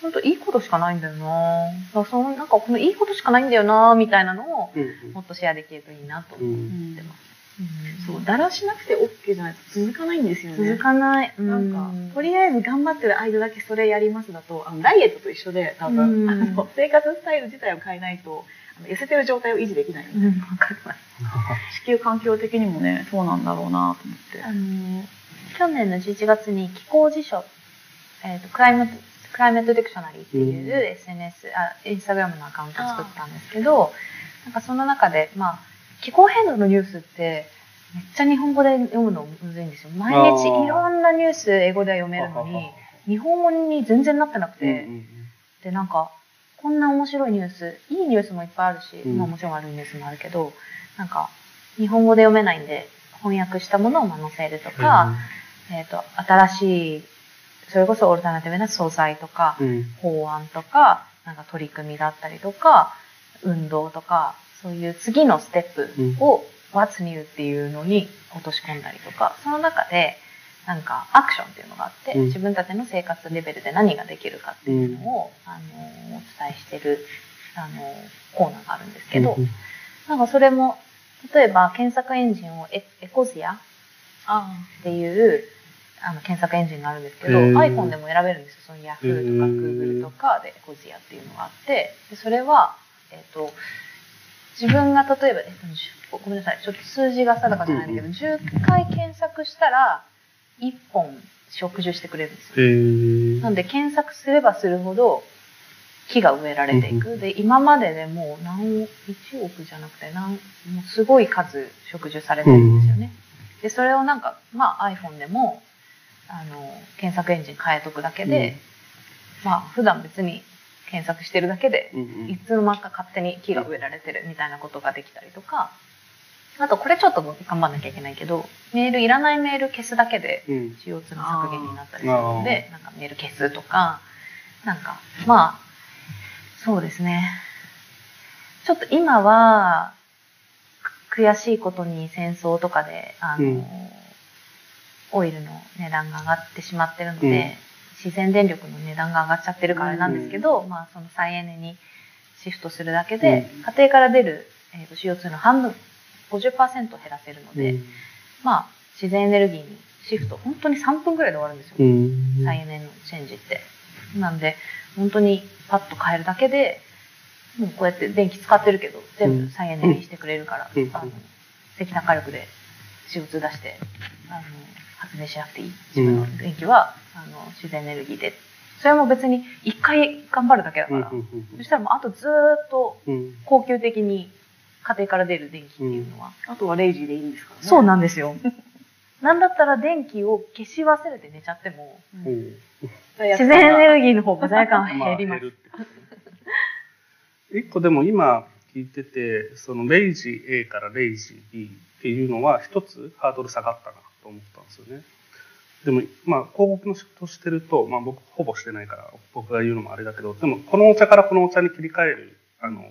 本当いいことしかないんだよなだそのなんかこのいいことしかないんだよなみたいなのをうん。もっとシェアできるといいなと思ってます。うんそう、だらしなくて OK じゃないと続かないんですよね。続かない。なんか、とりりあえず頑張ってる間だけそれやりますだと、あのダイエットと一緒で、多分、うんあの生活スタイル自体を変えないと、あの痩せてる状態を維持できない。うん、わかります。(laughs) 地球環境的にもね、そうなんだろうなと思って。あの、去年の11月に気候辞書、えっ、と、クライメット、クライメットディクショナリーっていううん SNS、あ、インスタグラムのアカウントを作ったんですけど、なんかその中で、まあ、気候変動のニュースって、めっちゃ日本語で読むのむずいんですよ。毎日いろんなニュース英語では読めるのに、日本語に全然なって。なくて、で、なんか、こんな面白いニュース、いいニュースもいっぱいあるし、うん。まあもちろん悪いニュースもあるけど、なんか、日本語で読めないんで、翻訳したものをまあ載せるとか、えっ、と、新しい、それこそオルタナティブな素材とか、うん。法案とか、なんか取り組みだったりとか、運動とか、そういう次のステップを What's New っていうのに落とし込んだりとか、その中で、なんかアクションっていうのがあって、うん。自分たちの生活レベルで何ができるかっていうのを、あの、お伝えしてる、あの、コーナーがあるんですけど、なんかそれも、例えば検索エンジンをエエコジアあっていうあの検索エンジンがあるんですけど、iPhone でも選べるんですよ。その Yahoo とか Google とかでエコジアっていうのがあって、でそれは、えっ、と、自分が例えば、えっと、10ごめんなさい、ちょっと数字が定かじゃないんだけど、10回検索したら、1本植樹してくれるんですよ。えー。なんで検索すればするほど木が植えられていく。で、今まででもう何、1億じゃなくて何、もうすごい数植樹されてるんですよね。で、それをなんか、まあ iPhone でも、あの、検索エンジン変えとくだけで、まあ普段別に検索してるだけで、うんうん。いつの間にか勝手に木が植えられてるみたいなことができたりとか、あとこれちょっと頑張んなきゃいけないけど、メール、いらないメール消すだけで、うん。CO2 の削減になったりするので、なんかメール消すとか、なんか、まあ、そうですね。ちょっと今は、く悔しいことに戦争とかで、あの、うん。オイルの値段が上がってしまってるので、自然電力の値段が上がっちゃってるからなんですけど、まあその再エネにシフトするだけで、うん。家庭から出る、えーと CO2 の半分、50%減らせるので、まあ、自然エネルギーにシフト、本当に3分ぐらいで終わるんですよ。うん。再エネのチェンジって。なんで、本当にパッと変えるだけで、もうこうやって電気使ってるけど、全部再エネにしてくれるから、うん。あの石炭火力で CO2 出して、あの、発電しなくていい。自分の電気は、あの、自然エネルギーで。それも別に一回頑張るだけだから、そしたらもうあとずーっとうん。恒久的に家庭から出る電気っていうのは、あ。あとはレイジーでいいんですからね。そうなんですよ。(laughs) なんだったら電気を消し忘れて寝ちゃっても、うん (laughs) 自然エネルギーの方が罪悪感は減ります。一個でも今聞いてて、そのレイジ A からレイジ B っていうのは一つハードル下がったなと思ったんですよね。でも、まあ、広告の仕事をしてると、まあ僕ほぼしてないから僕が言うのもあれだけど、でもこのお茶からこのお茶に切り替える、あの、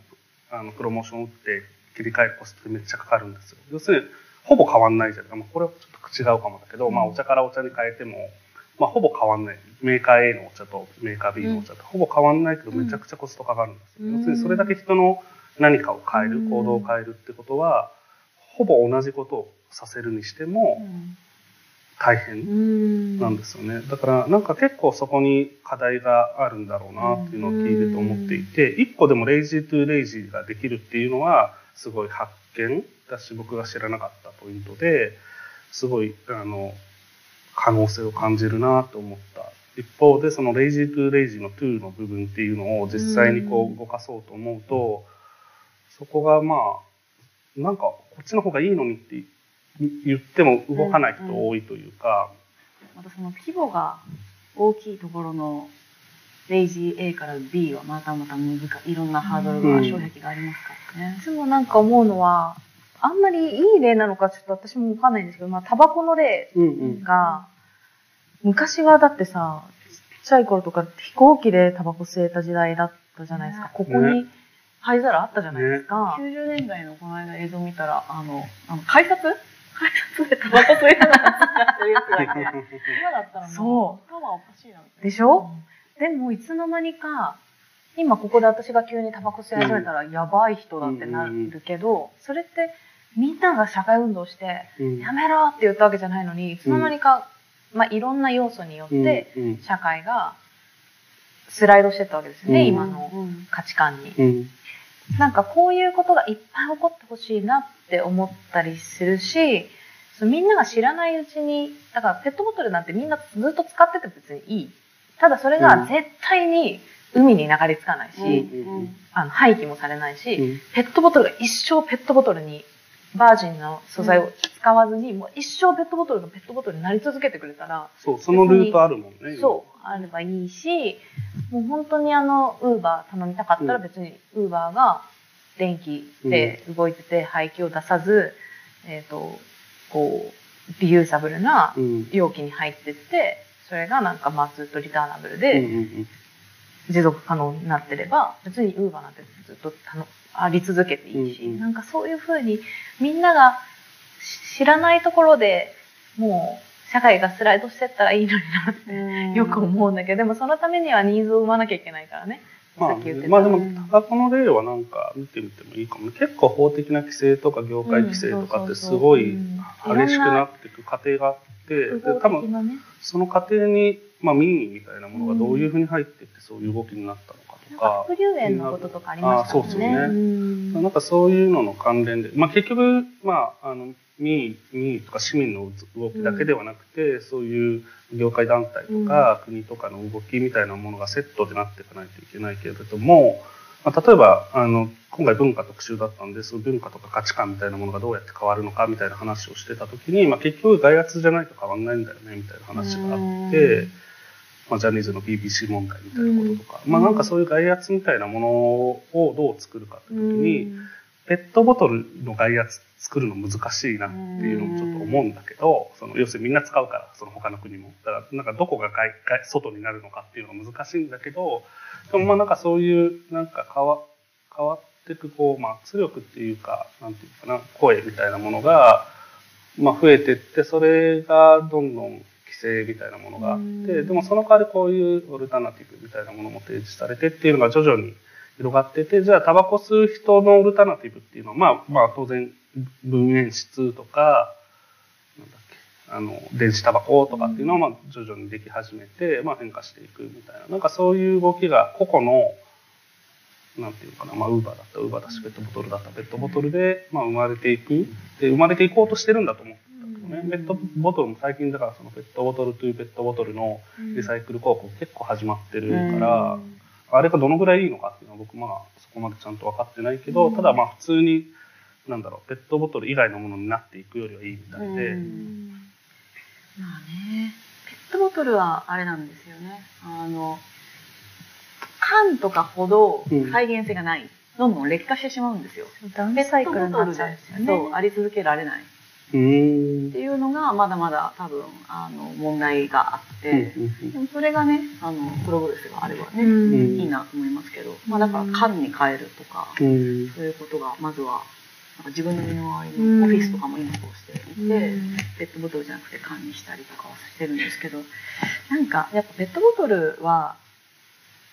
あの、プロモーションを打って切り替えるコストめっちゃかかるんですよ。要するに、ほぼ変わんないじゃん。まあ、これはちょっと違うかもだけど、まあお茶からお茶に変えても、まあ、ほぼ変わんない。メーカー A のお茶とメーカー B のお茶とほぼ変わんないけど、めちゃくちゃコストかかるんですよ。うん要するに、それだけ人の何かを変える、うん行動を変えるってことは、ほぼ同じことをさせるにしてもうん大う変んなんですよね。だから、なんか結構そこに課題があるんだろうなっていうのを聞いてて思っていて、一個でも lazy to lazy ができるっていうのは、すごい発見だし、僕が知らなかったポイントで、すごい、あの、可能性を感じるなと思った。一方で、その lazy to lazy の to の部分っていうのを実際にこう動かそうと思うと、そこがまあ、なんかこっちの方がいいのにって言っても動かない人多いというか、またその規模が大きいところのレイジー A から B はまたまた難しい。いろんなハードルが、うん障壁がありますからねい。つもなんか思うのは、あんまりいい例なのかちょっと私もわかんないんですけど、まあ、タバコの例うんうん。が、昔はだってさ、ちっちゃい頃とか飛行機でタバコ吸えた時代だったじゃないですか。ねここに灰皿あったじゃないですか。90年代のこの間映像見たら、あの、あの改札改札でタバコ吸いながらやってるやつがいて、今だったらもう、そう。頭おかしいなみたいな。でしょでもいつの間にか、今ここで私が急にタバコ吸い始めたらやばい人だってなるけど、それってみんなが社会運動して、うん。やめろって言ったわけじゃないのに、いつの間にか、まあいろんな要素によって、うん社会がスライドしてったわけですよね、うん。今のうん価値観に。うんなんかこういうことがいっぱい起こってほしいなって思ったりするし、そのみんなが知らないうちに、だからペットボトルなんてみんなずっと使ってて別にいい。ただそれが絶対に海に流れ着かないし、うんうんあの廃棄もされないし、うん。ペットボトルが一生ペットボトルにバージンの素材を使わずに、もう一生ペットボトルがペットボトルになり続けてくれたら、そう、そのルートあるもんね。そう、あればいいし、もう本当にあの、ウーバー頼みたかったらうん別にウーバーが電気で動いてて排気を出さず、えっ、と、こう、リユーザブルなうん。うん容器に入ってって、それがなんかまあずっとリターナブルうんでうん持続可能になってれば、別にウーバーなんてずっとあり続けていいし、うんうんなんかそういうふうにみんながし知らないところでもう社会がスライドしてったらいいのになってよく思うんだけど、でもそのためにはニーズを生まなきゃいけないからね。まあ。まあでも、タバコの例はなんか見てみてもいいかもね。結構法的な規制とか業界規制とかってすごいうん激しくなっていく過程があって、で複合多分。その過程に、まあ民意みたいなものがどういうふうに入っていってそういう動きになったのかとかか、副流炎のこととかありましたもんね。あそうですねうんなんかそういうのの関連で、まあ結局、まあ、あの、民意、民意とか市民の動きだけではなくて、そういう業界団体とか、国とかの動きみたいなものがセットでなっていかないといけないけれども、まあ、例えば、あの、今回文化特集だったんで、その文化とか価値観みたいなものがどうやって変わるのかみたいな話をしてたときに、まあ結局外圧じゃないと変わんないんだよね、みたいな話があって、まあ、ジャニーズの BBC 問題みたいなこととか、うん。まあなんかそういう外圧みたいなものをどう作るかって時に、ペットボトルの外圧作るの難しいなっていうのもちょっと思うんだけど、その要するにみんな使うから、その他の国も。だからなんかどこが外外外になるのかっていうのが難しいんだけど、でもまあなんかそういうなんか変わ変わっていくこう、まあ圧力っていうか、なんていうかな、声みたいなものが、まあ増えてって、それがどんどん規制みたいなものがあって、うんでもその代わりこういうオルタナティブみたいなものも提示されてっていうのが徐々に広がってて、じゃあタバコ吸う人のオルタナティブっていうのは、まあまあ当然分煙室とか、なんだっけ、あの、電子タバコとかっていうのは、まあ徐々にでき始めて、まあ変化していくみたいな、なんかそういう動きが個々の、なんていうのかな、まあウーバーだったらウーバーだし、ペットボトルだったらペットボトルで、まあ生まれていく。で、生まれていこうとしてるんだと思うんだけどね。ペットボトルも最近だからそのペットボトルというペットボトルのリサイクル広告結構始まってるから、あれがどのぐらいいいのかっていうのは僕まあそこまでちゃんと分かってないけど、ただまあ普通に、なんだろう、ペットボトル以外のものになっていくよりはいいみたいで、うんまあね、ペットボトルはあれなんですよね。あの、缶とかほど再現性がない。どんどん劣化してしまうんですよ。ダウンサイクルになっちゃうんですよね。そう、あり続けられない。っ。ていうのが、まだまだ多分、あの、問題があって、うんでもそれがね、あの、プログレスがあればね、うんいいなと思いますけど、まあだから缶に変えるとか、そういうことが、まずは、なんか自分の身の回りのオフィスとかも今そうしていて、ペットボトルじゃなくて缶にしたりとかはしてるんですけど、なんかやっぱペットボトルは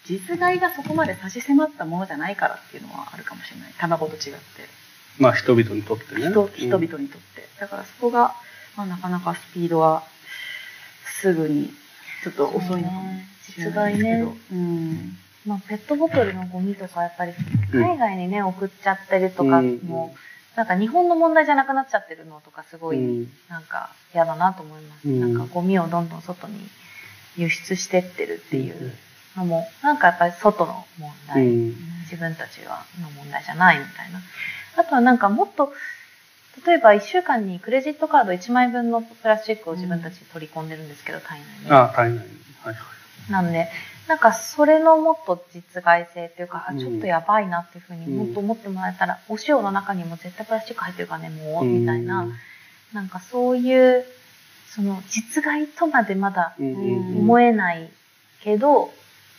実害がそこまで差し迫ったものじゃないからっていうのはあるかもしれない。タバコと違って。まあ人々にとってね。人人々にとって。だからそこが、まあ、なかなかスピードはすぐにちょっと遅いのかもしれないですけど。うん。まあ、ペットボトルのゴミとかやっぱりうん海外にね、送っちゃってるとかうんも、なんか日本の問題じゃなくなっちゃってるのとかすごいうんなんか嫌だなと思います。うんなんかゴミをどんどん外に輸出してってるっていうのも、なんかやっぱり外の問題、うん自分たちはの問題じゃないみたいな。あとはなんかもっと例えば1週間にクレジットカード1枚分のプラスチックを自分たちで取り込んでるんですけど、体内に。ああ、体内に。はいはい。なんで、なんかそれのもっと実害性っていうか、あうんちょっとやばいなっていうふうにうんもっと思ってもらえたら、お塩の中にも絶対プラスチック入ってるからね、もう、みたいな、なんかそういう、その実害とまでまだうん。うんうん思えないけど、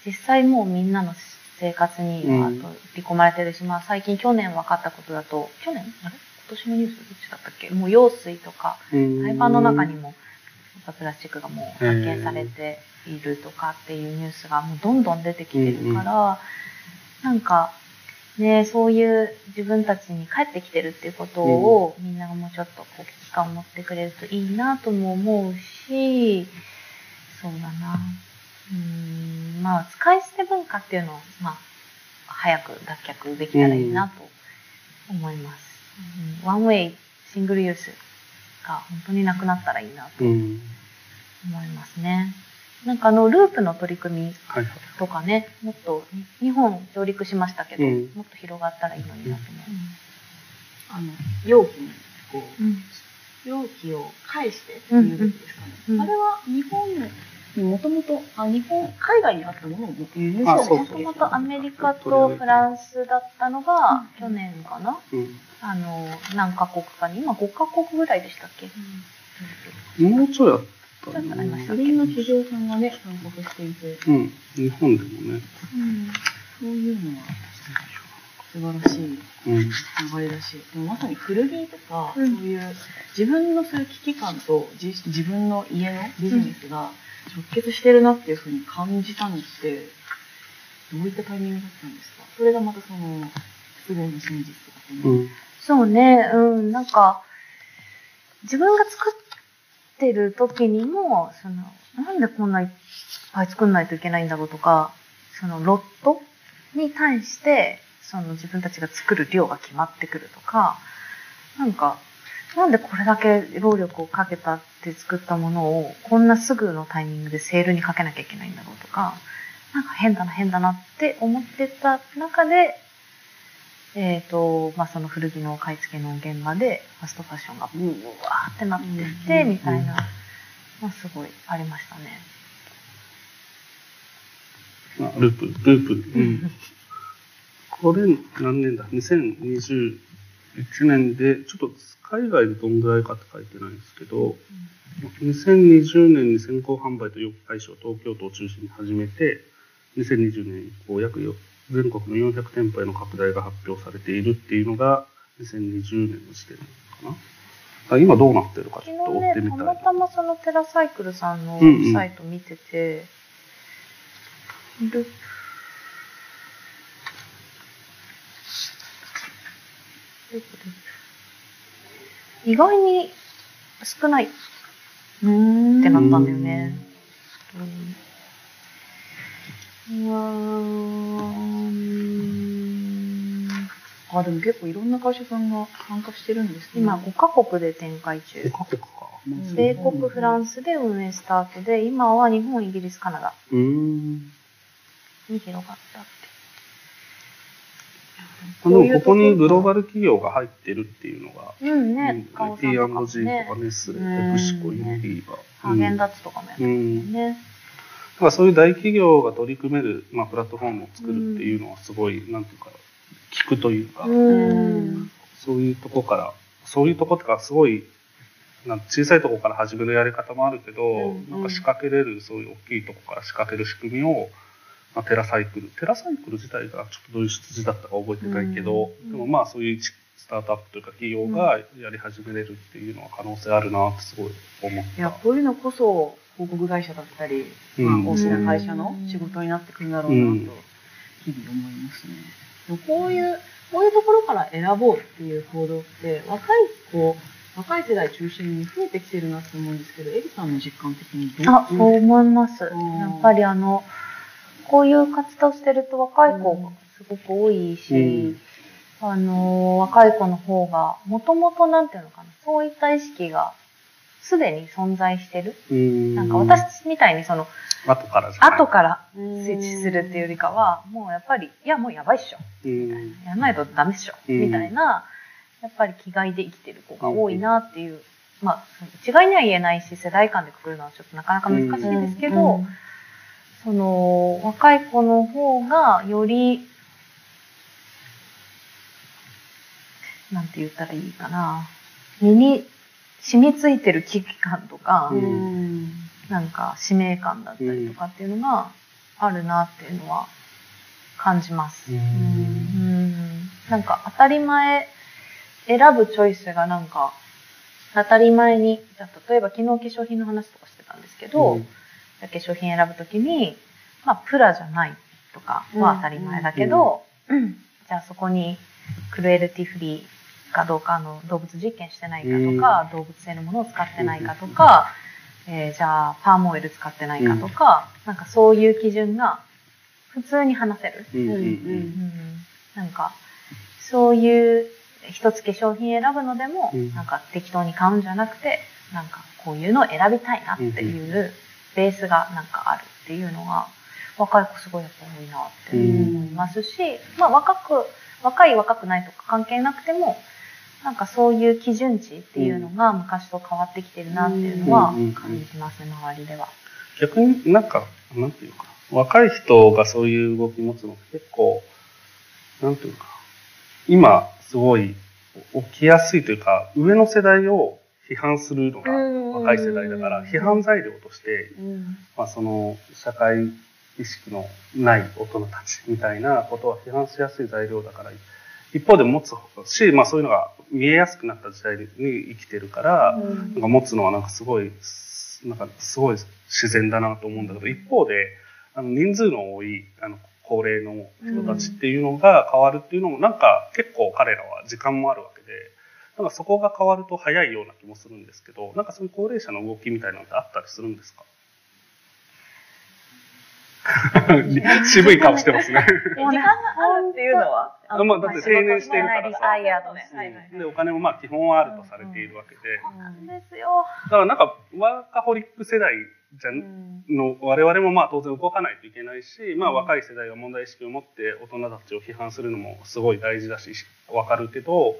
実際もうみんなの生活にはうん。取り込まれてるし、まあ最近去年分かったことだと、去年？あれ？今年のニュースどっちだったっけ？もう用水とか、うん。胎盤の中にもプラスチックがもう発見されているとかっていうニュースがもうどんどん出てきてるから、なんかねそういう自分たちに帰ってきてるっていうことを、みんながもうちょっとこう危機感を持ってくれるといいなとも思うしそうだなうんまあ使い捨て文化っていうのをまあ早く脱却できたらいいなと思います。うんワンウェイシングルユースが本当になくなったらいいなとうん。思いますね。なんかあのループの取り組み。とかね、もっとに日本上陸しましたけど、うんもっと広がったらいいのになと思あの、容器に、こう、う。うん容器を返してっていうことですかね。うんあれは日本にもともと、あ日本、海外にあったもの？を輸入したあそうもともとアメリカとフランスだったのが、うん。去年かな？うん。あの、何カ国かに、今5カ国ぐらいでしたっけ、もうちょいあったちょっとありましたいろんな企業さんがね、参画していて、うん。日本でもね。そういうのは素晴らしいうん。流れだし、でもまさに古着とか、うん。そういう自分のそういう危機感と自自分の家のビジネスが直結してるなっていうふうに感じたのって、どういったタイミングだったんですか？それがまたその、不合の真実とかその、うん。そうね、うん、なんか、自分が作ってる時にも、その、なんでこんないっぱい作んないといけないんだろうとか、そのロットに対して、その自分たちが作る量が決まってくるとか、なんか、なんでこれだけ労力をかけたって作ったものを、こんなすぐのタイミングでセールにかけなきゃいけないんだろうとか、なんか変だな変だなって思ってた中で、えっ、と、まあ、その古着の買い付けの現場で、ファストファッションがブワーってなってって、うんみたいな、まあ、すごいありましたね。あループ、ループ。うん。(laughs) これ何年だ ?2021 年で、ちょっと海外でどんぐらいかって書いてないんですけど、2020年に先行販売と容器回収を東京都を中心に始めて、2020年以降約よ全国の400店舗への拡大が発表されているっていうのが2020年の時点なのかな。あ今どうなってるかち昨ょっと追ってみたい。たまたまそのテラサイクルさんのうんうんサイト見てて、ル意外に少ないってうんなったんだよね。うん、うーんあ、でも結構いろんな会社さんが参加してるんですね。今5カ国で展開中5。カ国か。ん米国、フランスで運営スタートで、今は日本、イギリス、カナダ。に広がったって。あの、ここにグローバル企業が入ってるっていうのが、うんねうん、花王さんとかネスレ、うんペプシコ、ユニリーバハーゲンダッツとかもやってるうん。だね。からそういう大企業が取り組める、まあ、プラットフォームを作るっていうのはすごい、なんていうか、聞くというか、うん。そういうとこから、そういうとこってか、すごい、なんか小さいとこから始めるやり方もあるけど、うんなんか仕掛けれる、そういう大きいとこから仕掛ける仕組みを、まあ、テラサイクル。テラサイクル自体がちょっとどういう出自だったか覚えてないけど、うんでもまあそういう一スタートアップというか企業がやり始めれるっていうのは可能性あるなってすごい思った。いや、こういうのこそ、広告会社だったり、うんまあ、大きな会社の仕事になってくるんだろうなと、うん日々思いますね。でもこういう、こういうところから選ぼうっていう行動って、若い子、若い世代中心に増えてきてるなって思うんですけど、エリさんの実感的にどうあ、そう思います。うんやっぱりあの、こういう活動してると若い子がすごく多いし、あの、若い子の方が、もともとなんていうのかな、そういった意識がすでに存在してる。うん。なんか私みたいにその、後からじゃない。後からススイッチするっていうよりかは、もうやっぱり、いやもうやばいっしょ。うん。みたいな。やらないとダメっしょ。うん。みたいなやっぱり気概で生きてる子が多いなっていう、まあ、一概には言えないし、世代間でくくるのはちょっとなかなか難しいですけど、うんその、若い子の方がより、なんて言ったらいいかな、身に染みついてる危機感とか、ううん。んなんか使命感だったりとかっていうのがあるなっていうのは感じます。ううん。んなんか当たり前、選ぶチョイスがなんか当たり前に、じゃあ例えば昨日化粧品の話とかしてたんですけど、うん化粧品選ぶときに、まあプラじゃないとかは当たり前だけど、じゃあそこにクルエルティフリーかどうかあの動物実験してないかとか、動物性のものを使ってないかとか、えーじゃあパームオイル使ってないかとか、なんかそういう基準が普通に話せる。うんうんうん。うんなんか、そういう一つ化粧品選ぶのでも、うん。なんか適当に買うんじゃなくて、なんかこういうのを選びたいなっていうベースがなんかあるっていうのが、若い子すごいやっぱ多いなって思いますし、まあ若く、若い若くないとか関係なくても、なんかそういう基準値っていうのが昔と変わってきてるなっていうのはうん感じますね、周りでは。逆になんか、なんていうか、若い人がそういう動き持つの結構、なんていうか、今すごい起きやすいというか、上の世代を批判するのが若い世代だから、批判材料として、うん。まあその社会意識のない大人たちみたいなことは批判しやすい材料だから、一方で持つし、まあそういうのが見えやすくなった時代に生きてるから、なんか持つのはなんかすごい、なんかすごい自然だなと思うんだけど、一方で、あの人数の多い、あの、高齢の人たちっていうのが変わるっていうのも、なんか結構彼らは時間もあるわなんかそこが変わると早いような気もするんですけど、なんかそういう高齢者の動きみたいなのってあったりするんですか？(laughs) 渋い顔してますね。(laughs) 時間があるっていうのはあまあだって定年してるからさ。はいはいで、お金もまあ基本はあるとされているわけで、そうなんですよ。だからなんかワーカホリック世代じゃうん。の我々もまあ当然動かないといけないし、まあ若い世代が問題意識を持って大人たちを批判するのもすごい大事だし、わかるけど、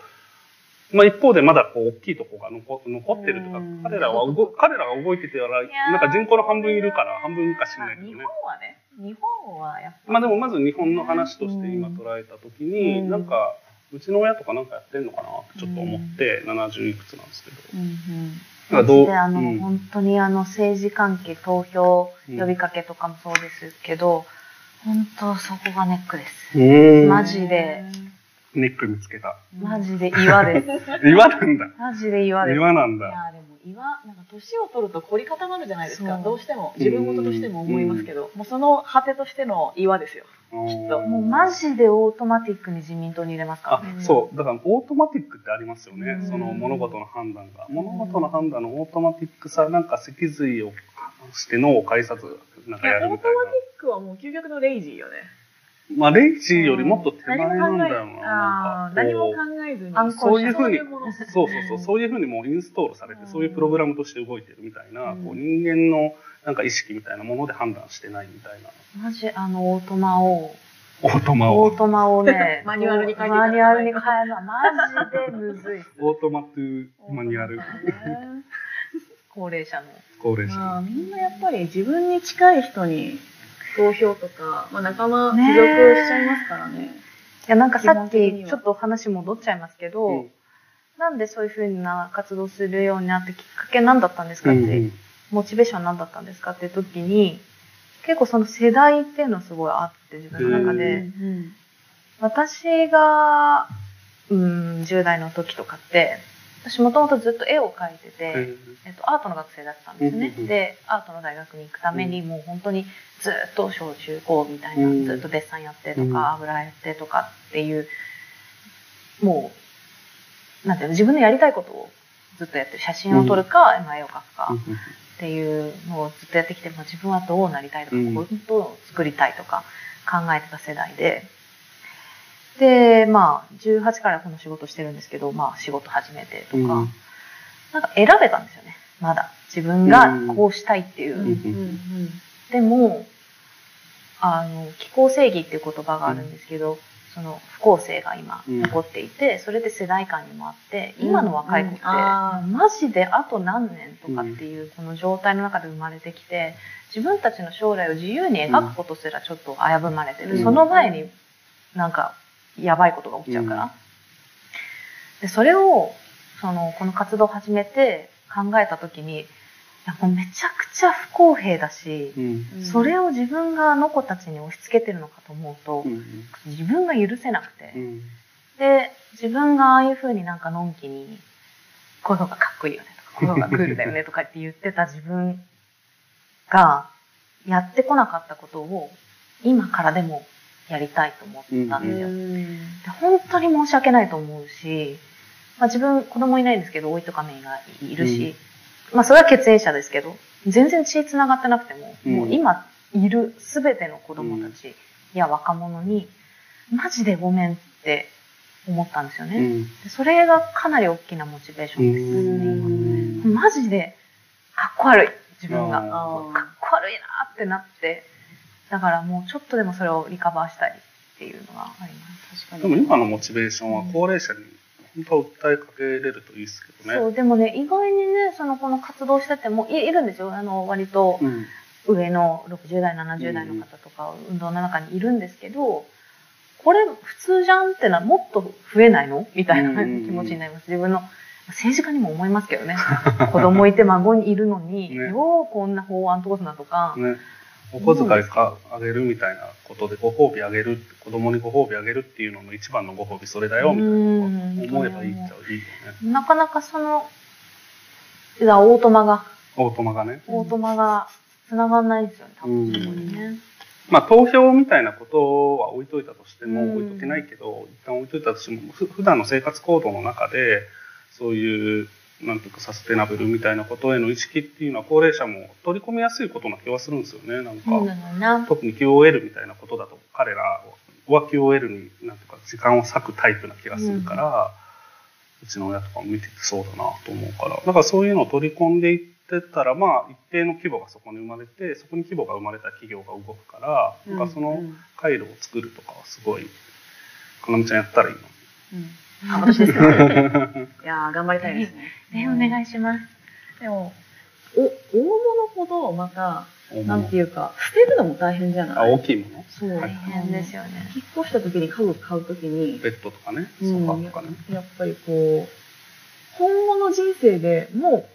まあ一方でまだこう大きいとこが残残ってるとかうん、彼らは動、彼らが動いててら、なんか人口の半分いるから、半分か知らまあ日ないけどね。本。はね日本はやっぱまあでもまず日本の話として今捉えたときに、うん。なんか、うちの親とかなんかやってんのかなってちょっと思って、70いくつなんですけど。うんかどうであの、うん。本当にあの政治関係投票呼びかけとかもそうですけど、本当そこがネックです。うん。マジでネック見つけた。マジで岩です。(laughs) 岩なんだ。マジで岩です。い岩なんだ。やでも岩なんか年を取ると凝り固まるじゃないですかどうしても自分事としても思いますけど、もうその果てとしての岩ですよきっともうマジでオートマティックに自民党に入れますか？らあね。、そう。だから、オートマティックってありますよね。うんその物事の判断が。物事の判断のオートマティックさ、なんか脊髄をして脳を介さず、なんかいやオートマティやるみたいックはもう究極のレイジーよねな。まあ、レイジーよりもっと手前何も考えなんだよな。何も考えずにそういうふうにそうそうそうそう、いうふうにもうインストールされて、うんそういうプログラムとして動いてるみたいな、うんこう人間のなんか意識みたいなもので判断してないみたいな。マジあのオートマを、オートマをオー。トマをね、(laughs) マニュアルに書いていただかマニュアルに変えるのはマジでむずい。オートマ to manual。高齢者の。高齢者。まあみんなやっぱり自分に近い人に投票とか、まあ、仲間ね帰属しちゃいますからね。いや、なんかさっきちょっと話戻っちゃいますけど、うん。なんでそういうふうな活動するようになってきっかけ何だったんですかって、うんモチベーション何だったんですかって時に、結構その世代っていうのはすごいあって自分の中で、うん私が、うん、10代の時とかって、私もともとずっと絵を描いてて、うんえっと、アートの学生だったんですね。で、アートの大学に行くために、もう本当にずっと小中高みたいな、うん。ずっとデッサンやってとか、うん。油やってとかっていう、もう、なんていうの、自分のやりたいことをずっとやってる。写真を撮るか、まあ絵を描くかっていうのをずっとやってきて、まあ、自分はどうなりたいとか、うん。こういうことを作りたいとか考えてた世代で、で、まあ、18からこの仕事してるんですけど、まあ、仕事始めてとか、うん。なんか選べたんですよね。まだ。自分がこうしたいっていう。うん。うん。でも、あの、気候正義っていう言葉があるんですけど、その不公正が今起こっていて、それで世代間にもあって今の若い子って、マジであと何年とかっていうこの状態の中で生まれてきて自分たちの将来を自由に描くことすらちょっと危ぶまれてる、うん。その前になんかやばいことが起きちゃうから、でそれをそのこの活動を始めて考えた時にいやもうめちゃくちゃ不公平だし、うん。それを自分があの子たちに押し付けてるのかと思うと、うん。自分が許せなくて、うん。で自分がああいう風になんかのんきにこういうのがかっこいいよねとかこういうのがクールだよね (laughs) とかって言ってた自分がやってこなかったことを今からでもやりたいと思ったんですよ。で本当に申し訳ないと思うし、まあ、自分子供いないんですけど、おいとかめいがいるし、まあそれは血縁者ですけど、全然血繋がってなくても、うん。もう今いるすべての子供たちや若者に、マジでごめんって思ったんですよね。うん。でそれがかなり大きなモチベーションです。ね、今マジでかっこ悪い、自分が。あかっこ悪いなってなって、だからもうちょっとでもそれをリカバーしたいっていうのがあります。確でも今のモチベーションは高齢者に本当は訴えかけれるといいですけどね。そう、でもね、意外にね、その、この活動しててもい、いるんですよ。あの、割とうん上の60代、70代の方とか、運動の中にいるんですけど、これ普通じゃんってのはもっと増えないの？みたいな気持ちになります。自分の、政治家にも思いますけどね。子供いて孫にいるのに、(laughs) ねようこんな法案通すなとか、ね、お小遣いかあげるみたいなことでご褒美あげる子供にご褒美あげるっていうのの一番のご褒美それだよみたいなうん思えばいいっちゃいいよね。なかなかその、いや、オートマが、オートマがね。オートマが繋がんないんですよね、多分うんそこにね。まあ投票みたいなことは置いといたとしても、うん置いとけないけど、一旦置いといたとしても、ふ普段の生活行動の中で、そういう、なんていうかサステナブルみたいなことへの意識っていうのは高齢者も取り込みやすいことな気はするんですよね、なんか。特に QOL みたいなことだと彼らは QOL になんていうか時間を割くタイプな気がするから、うちの親とかも見ててそうだなと思うから。だからそういうのを取り込んでいってたらまあ一定の規模がそこに生まれてそこに規模が生まれた企業が動くから、なんかその回路を作るとかはすごいかなみちゃんやったらいいの？あ私ですか (laughs) いやー頑張りたいですね。ね、お願いします。でも、お、大物ほどまた、になんていうか、捨てるのも大変じゃあない？大きいもの？そう。大変ですよね。引っ越した時に家具買う時に、ベッドとかねソうんファーとかね、やっぱりこう、今後の人生でも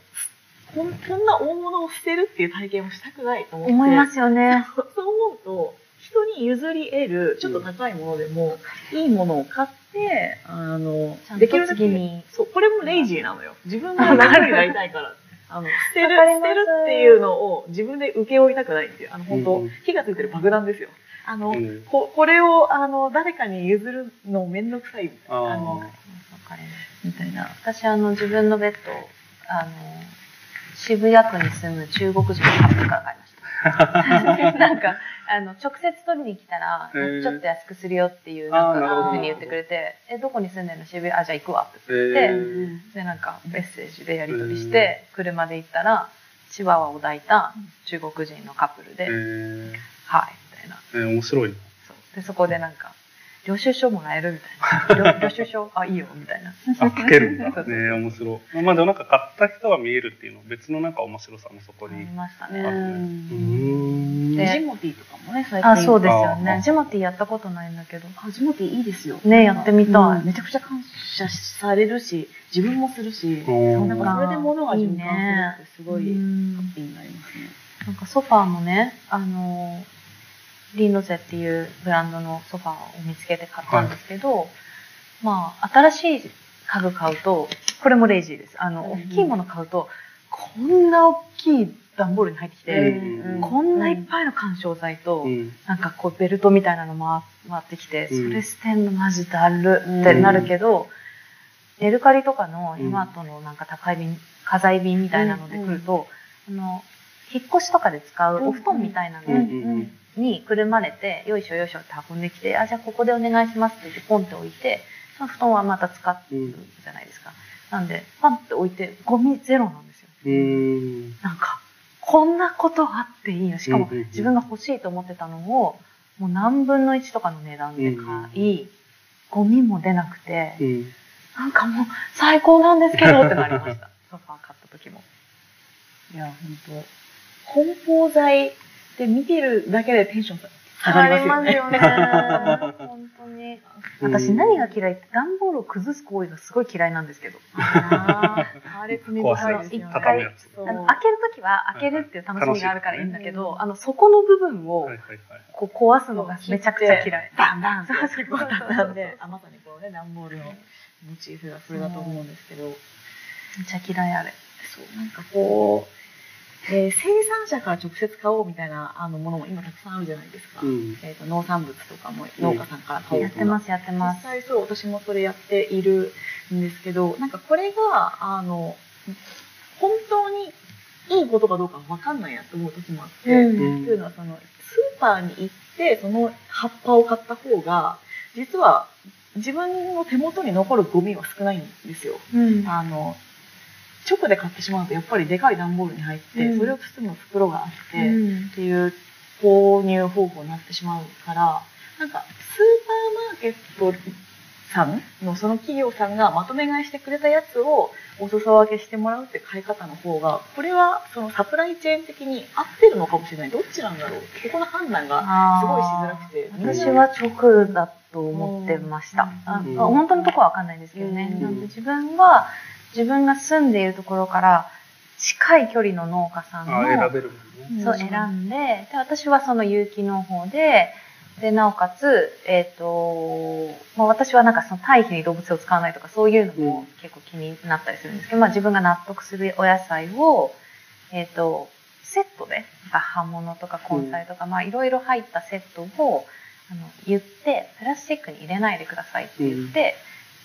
う、こんこんな大物を捨てるっていう体験をしたくないと思って。思いますよね。(laughs) そう思うと、人に譲り得る、ちょっと高いものでも、いいものを買って、あのできるだけ、そう、これもレイジーなのよ。自分が楽になりたいから。(laughs) あの、捨てる、捨てるっていうのを自分で受け負いたくないっていう、あの、本当、うん火がついてる爆弾ですよ。あの、うんここれを、あの、誰かに譲るのめんどくさいみたいな。あの、みたいな。私、あの、自分のベッド、あの、渋谷区に住む中国人のカップルから買いました。なんか、あの、直接取りに来たら、へー。ちょっと安くするよっていう、なんか、ふうに言ってくれて、え、どこに住んでるの？渋谷、あ、じゃあ行くわってえ言って、ー。で、なんか、メッセージでやり取りして、車で行ったら、チワワを抱いた中国人のカップルで、えー。はい、みたいな。えー面白い。で、そこでなんか、領収書もらえるみたいな。(laughs) 領領収書、あ、いいよ、みたいな。あ、かけるんだ。ね面白い。まあでもなんか買った人が見えるっていうの別のなんか面白さもそこありに。ましたね。うーん。でジモティーとかもね、最近。あ、そうですよあね。ジモティーやったことないんだけど。あジモティーいいですよ。ねやってみたいうんめちゃくちゃ感謝されるし、自分もするし、なんかそれで物が循環するってすごいハうんッピーになりますね。なんかソファーもね、あの、リンロゼっていうブランドのソファーを見つけて買ったんですけど、まあ、新しい家具買うと、これもレイジーです。あの、うん。大きいもの買うと、こんな大きい段ボールに入ってきて、うん。こんないっぱいの干渉剤と、うん。なんかこうベルトみたいなの回回ってきて、うん。それ捨てんのマジだるってなるけど、メルカリとかのヘマートのなんか高い便、家財便みたいなので来ると、あの、引っ越しとかで使うお布団みたいなのにくるまれて、よいしょよいしょって運んできて、あ、じゃあここでお願いしますって言ってポンって置いて、その布団はまた使うじゃないですか。なんで、パンって置いて、ゴミゼロなんですよ。なんか、こんなことあっていいのしかも自分が欲しいと思ってたのを、もう何分の1とかの値段で買い、ゴミも出なくて、うん。なんかもう最高なんですけどってなりました。ソファー買った時も。いや、本当梱包材で見てるだけでテンション下がりますよね。上がりますよね。(laughs) 本当に。私何が嫌いって段ボールを崩す行為がすごい嫌いなんですけど。(laughs) あれ積み壊すよね。畳むやつ。そうあの開けるときは開けるっていう楽しみがあるからいいんだけど、あの、底の部分を。こう壊すのがめちゃくちゃ嫌い。バンバンそうそうそうで、(laughs) あまさにこうね、段ボールのモチーフがそれだと思うんですけど、めっちゃ嫌いあれ。そう、なんかこう、えー生産者から直接買おうみたいなあのものも今たくさんあるじゃないですか。うん。えー、と農産物とかも農家さんから買おうとかやってます、やってま実す。際そう私もそれやっているんですけどなんかこれがあの本当にいいことかどうかわかんないなと思う時もあって、うんというのはそのスーパーに行ってその葉っぱを買った方が実は自分の手元に残るゴミは少ないんですよ。うん。あの直で買ってしまうとやっぱりでかい段ボールに入って、うんそれを包む袋があって、うんっていう購入方法になってしまうから、なんかスーパーマーケットさんのその企業さんがまとめ買いしてくれたやつをお裾分けしてもらうって買い方の方が、これはそのサプライチェーン的に合ってるのかもしれない。どっちなんだろうここの判断がすごいしづらくて。私は直だと思ってました。あうん本当のところはわかんないですけどね。うん自分は自分が住んでいるところから近い距離の農家さんのあ、選べるもんね。そう選んでで私はその有機の方ででなおかつ、えっとまあ、私はなんかその堆肥に動物を使わないとかそういうのもうん。結構気になったりするんですけど、まあ、自分が納得するお野菜を、えっとセットで葉物とか根菜とか、まあいろいろ入ったセットをあの言ってプラスチックに入れないでくださいって言って、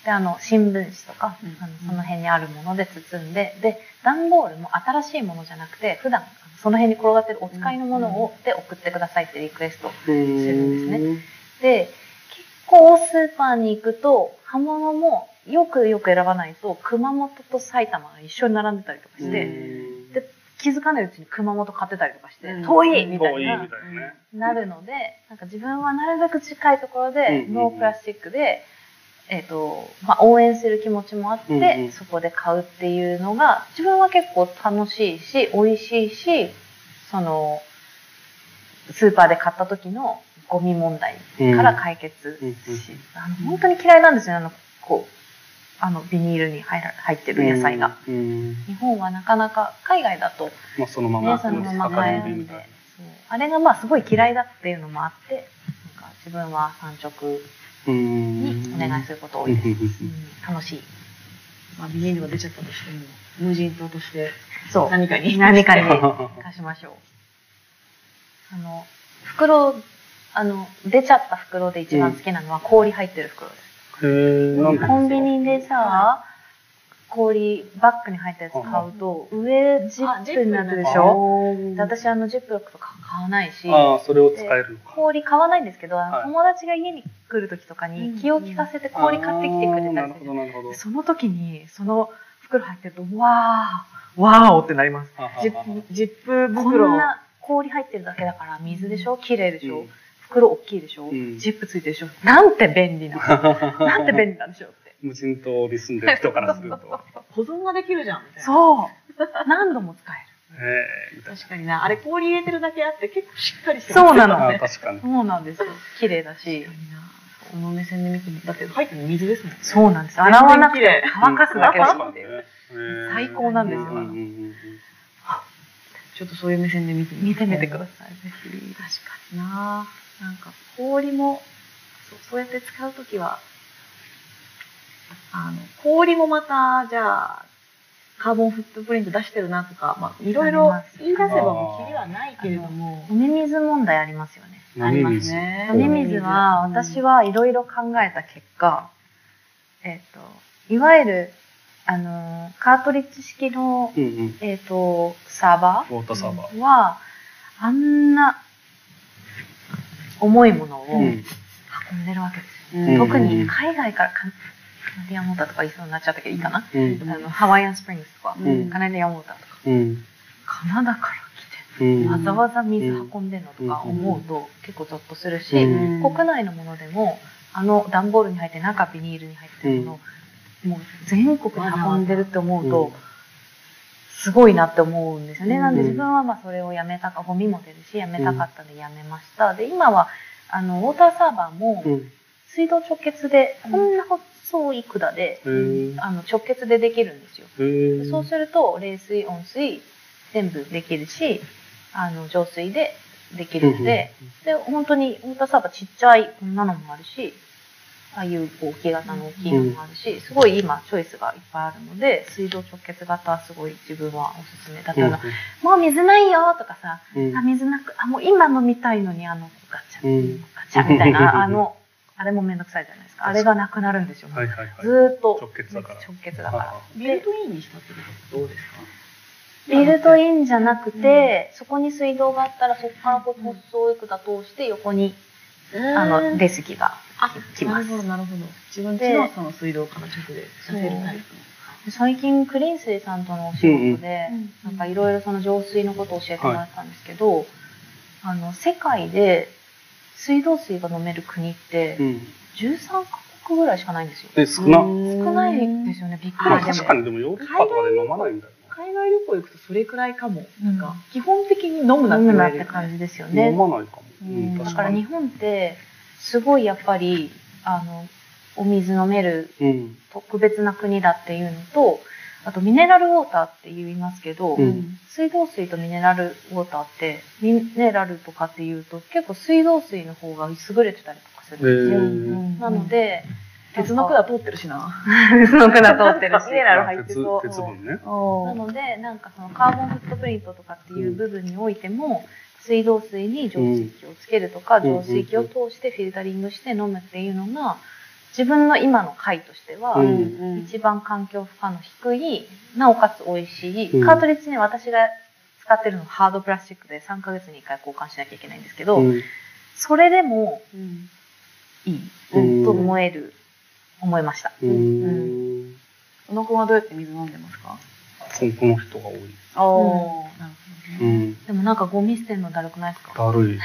であの新聞紙とか、うん。あのその辺にあるもので包んでで段ボールも新しいものじゃなくて普段その辺に転がってるお使いのものをで送ってくださいってリクエストするんですね。で結構スーパーに行くと葉物もよくよく選ばないと熊本と埼玉が一緒に並んでたりとかして、で気づかないうちに熊本買ってたりとかして、うん。遠いみた遠いななるのでなんか自分はなるべく近いところで、ノープラスチックで、えっとまあ、応援する気持ちもあって、うんうん。そこで買うっていうのが自分は結構楽しいし美味しいしそのスーパーで買った時のゴミ問題から解決し、うんうん。あの本当に嫌いなんですよあのこうあのビニールに入ら入ってる野菜が。うん。うん。日本はなかなか海外だとまあ、そのまねま、そのまま量買えるんで。あれがまあすごい嫌いだっていうのもあってなんか自分は産直うんにお願いすること多いです、うん。うん楽しい。まあ、ビニールが出ちゃったとしても、無人島としてそう。何かに。何かに。貸しましょう。あの袋あの出ちゃった袋で一番好きなのは氷入ってる袋です、へー。なんでコンビニでさ氷バッグに入ったやつ買うと上ジップになってるでしょ？で私あのジップロックとか買わないし。ああ、それを使えるのか。氷買わないんですけど、あのはい。友達が家に来る時とかに気を利かせて氷買ってきてくれたりする。その時にその袋入ってるとわーわーおってなります。ジップ、ジップこ袋んな氷入ってるだけだから水でしょ？綺麗でしょ、うん。袋大きいでしょ、うん。ジップついてるでしょ？なんて便利な (laughs) なんて便利なんでしょうって。無人島に住んでる人からすると。保存ができるじゃん、みたいな。そう。何度も使える。確かにな。あれ氷入れてるだけあって結構しっかりしてそうなの。ねー確かに。そうなんですよ。綺麗だしこの目線で見てみだって入ってるの水ですもんね。そうなんです。洗わなくて綺麗。乾かすだけ。だっていう最高なんですよ。うん。うん。うん。うん。ちょっとそういう目線で見てみ見てみてくださいぜひ確かにな。なん。か氷もそうそうやって使うときはあの氷もまたじゃあカーボンフットプリント出してるなとか、まあ、いろいろ言い出せばもうきりはないけれども飲み水問題ありますよねあります。ね。飲み水は私はいろいろ考えた結果、えっ、といわゆるあのカートリッジ式のうんうん。えっ、とサーバウォーターサーバー。ーはあんな重いものをうん。運んでるわけですよ、うん特に海外からカナディアンウォーターとか言いそうになっちゃったけどいいかな、うん。あのハワイアンスプリングスとか、うんカナディアンウォーターとかうん。カナダから来てうん。わざわざ水運んでんのとか思うと結構ゾッとするし、うん国内のものでもあの段ボールに入って中ビニールに入ってるものを、もう全国に運んでるって思うと、すごいなって思うんですよね。なんで自分はまあそれをやめたか、ゴミも出るし、やめたかったんでやめました。で、今は、あの、ウォーターサーバーもうん。水道直結で、こんな細い管で、あの、直結でできるんですよ。そうすると、冷水、温水、全部できるし、あの、浄水でできるので、で、本当にウォーターサーバーちっちゃい、こんなのもあるし、ああいうこう置き型の大きいのもあるし、すごい今チョイスがいっぱいあるので、水道直結型はすごい自分はおすすめ。だから、もう水ないよとかさ、うん。あ、水なく、あ、もう今飲みたいのにあの、ガチャ、うん。ガチャみたいな、あの、あれもめんどくさいじゃないですか。あれがなくなるんですよ。はいはいはい。ずーっと。直結だから。直結だから。ビルトインにしたってことはどうですか？ビルトインじゃなくて、そこに水道があったら、そこからこう、細い管通して横に、あの、出過ぎがあ、きます。なるほど、なるほど。自分でちのその水道から直でさせるタイプで最近、クリーン水さんとのお仕事で、うん。うんなんかいろいろその浄水のことを教えてもらったんですけど、あの、世界で水道水が飲める国ってう、ん。13カ国ぐらいしかないんですよ。え、少な。少ないですよね、びっくまありでも確かにでもヨーロッパとかで飲まないんだよ海外旅行行くとそれくらいかも。うんなんか、基本的に飲むなって飲むなっ。て感じですよな。ね。飲まないかも。ううんん、だ確から日本って、すごいやっぱり、あの、お水飲めるうん。特別な国だっていうのと、あとミネラルウォーターって言いますけど、うん水道水とミネラルウォーターって、ミネラルとかっていうと結構水道水の方が優れてたりとかすへるんですよ。ーなので、鉄の管通ってるしな。鉄の管通ってるし。(laughs) ミネラル入ってそう鉄分ね。なので、なんかそのカーボンフットプリントとかっていう部分においても、水道水に浄水器をつけるとか、うん浄水器を通してフィルタリングして飲むっていうのが、自分の今の回としては、うん一番環境負荷の低い、なおかつ美味しい、うんカートリッジね、私が使ってるのはハードプラスチックで3ヶ月に1回交換しなきゃいけないんですけど、うんそれでもうんいいうんと思える、思いました。うーん。小野くんはどうやって水飲んでますか？そこの人が多い。ああ。うん。でもなんかゴミ捨てるのだるくないですか？だるい。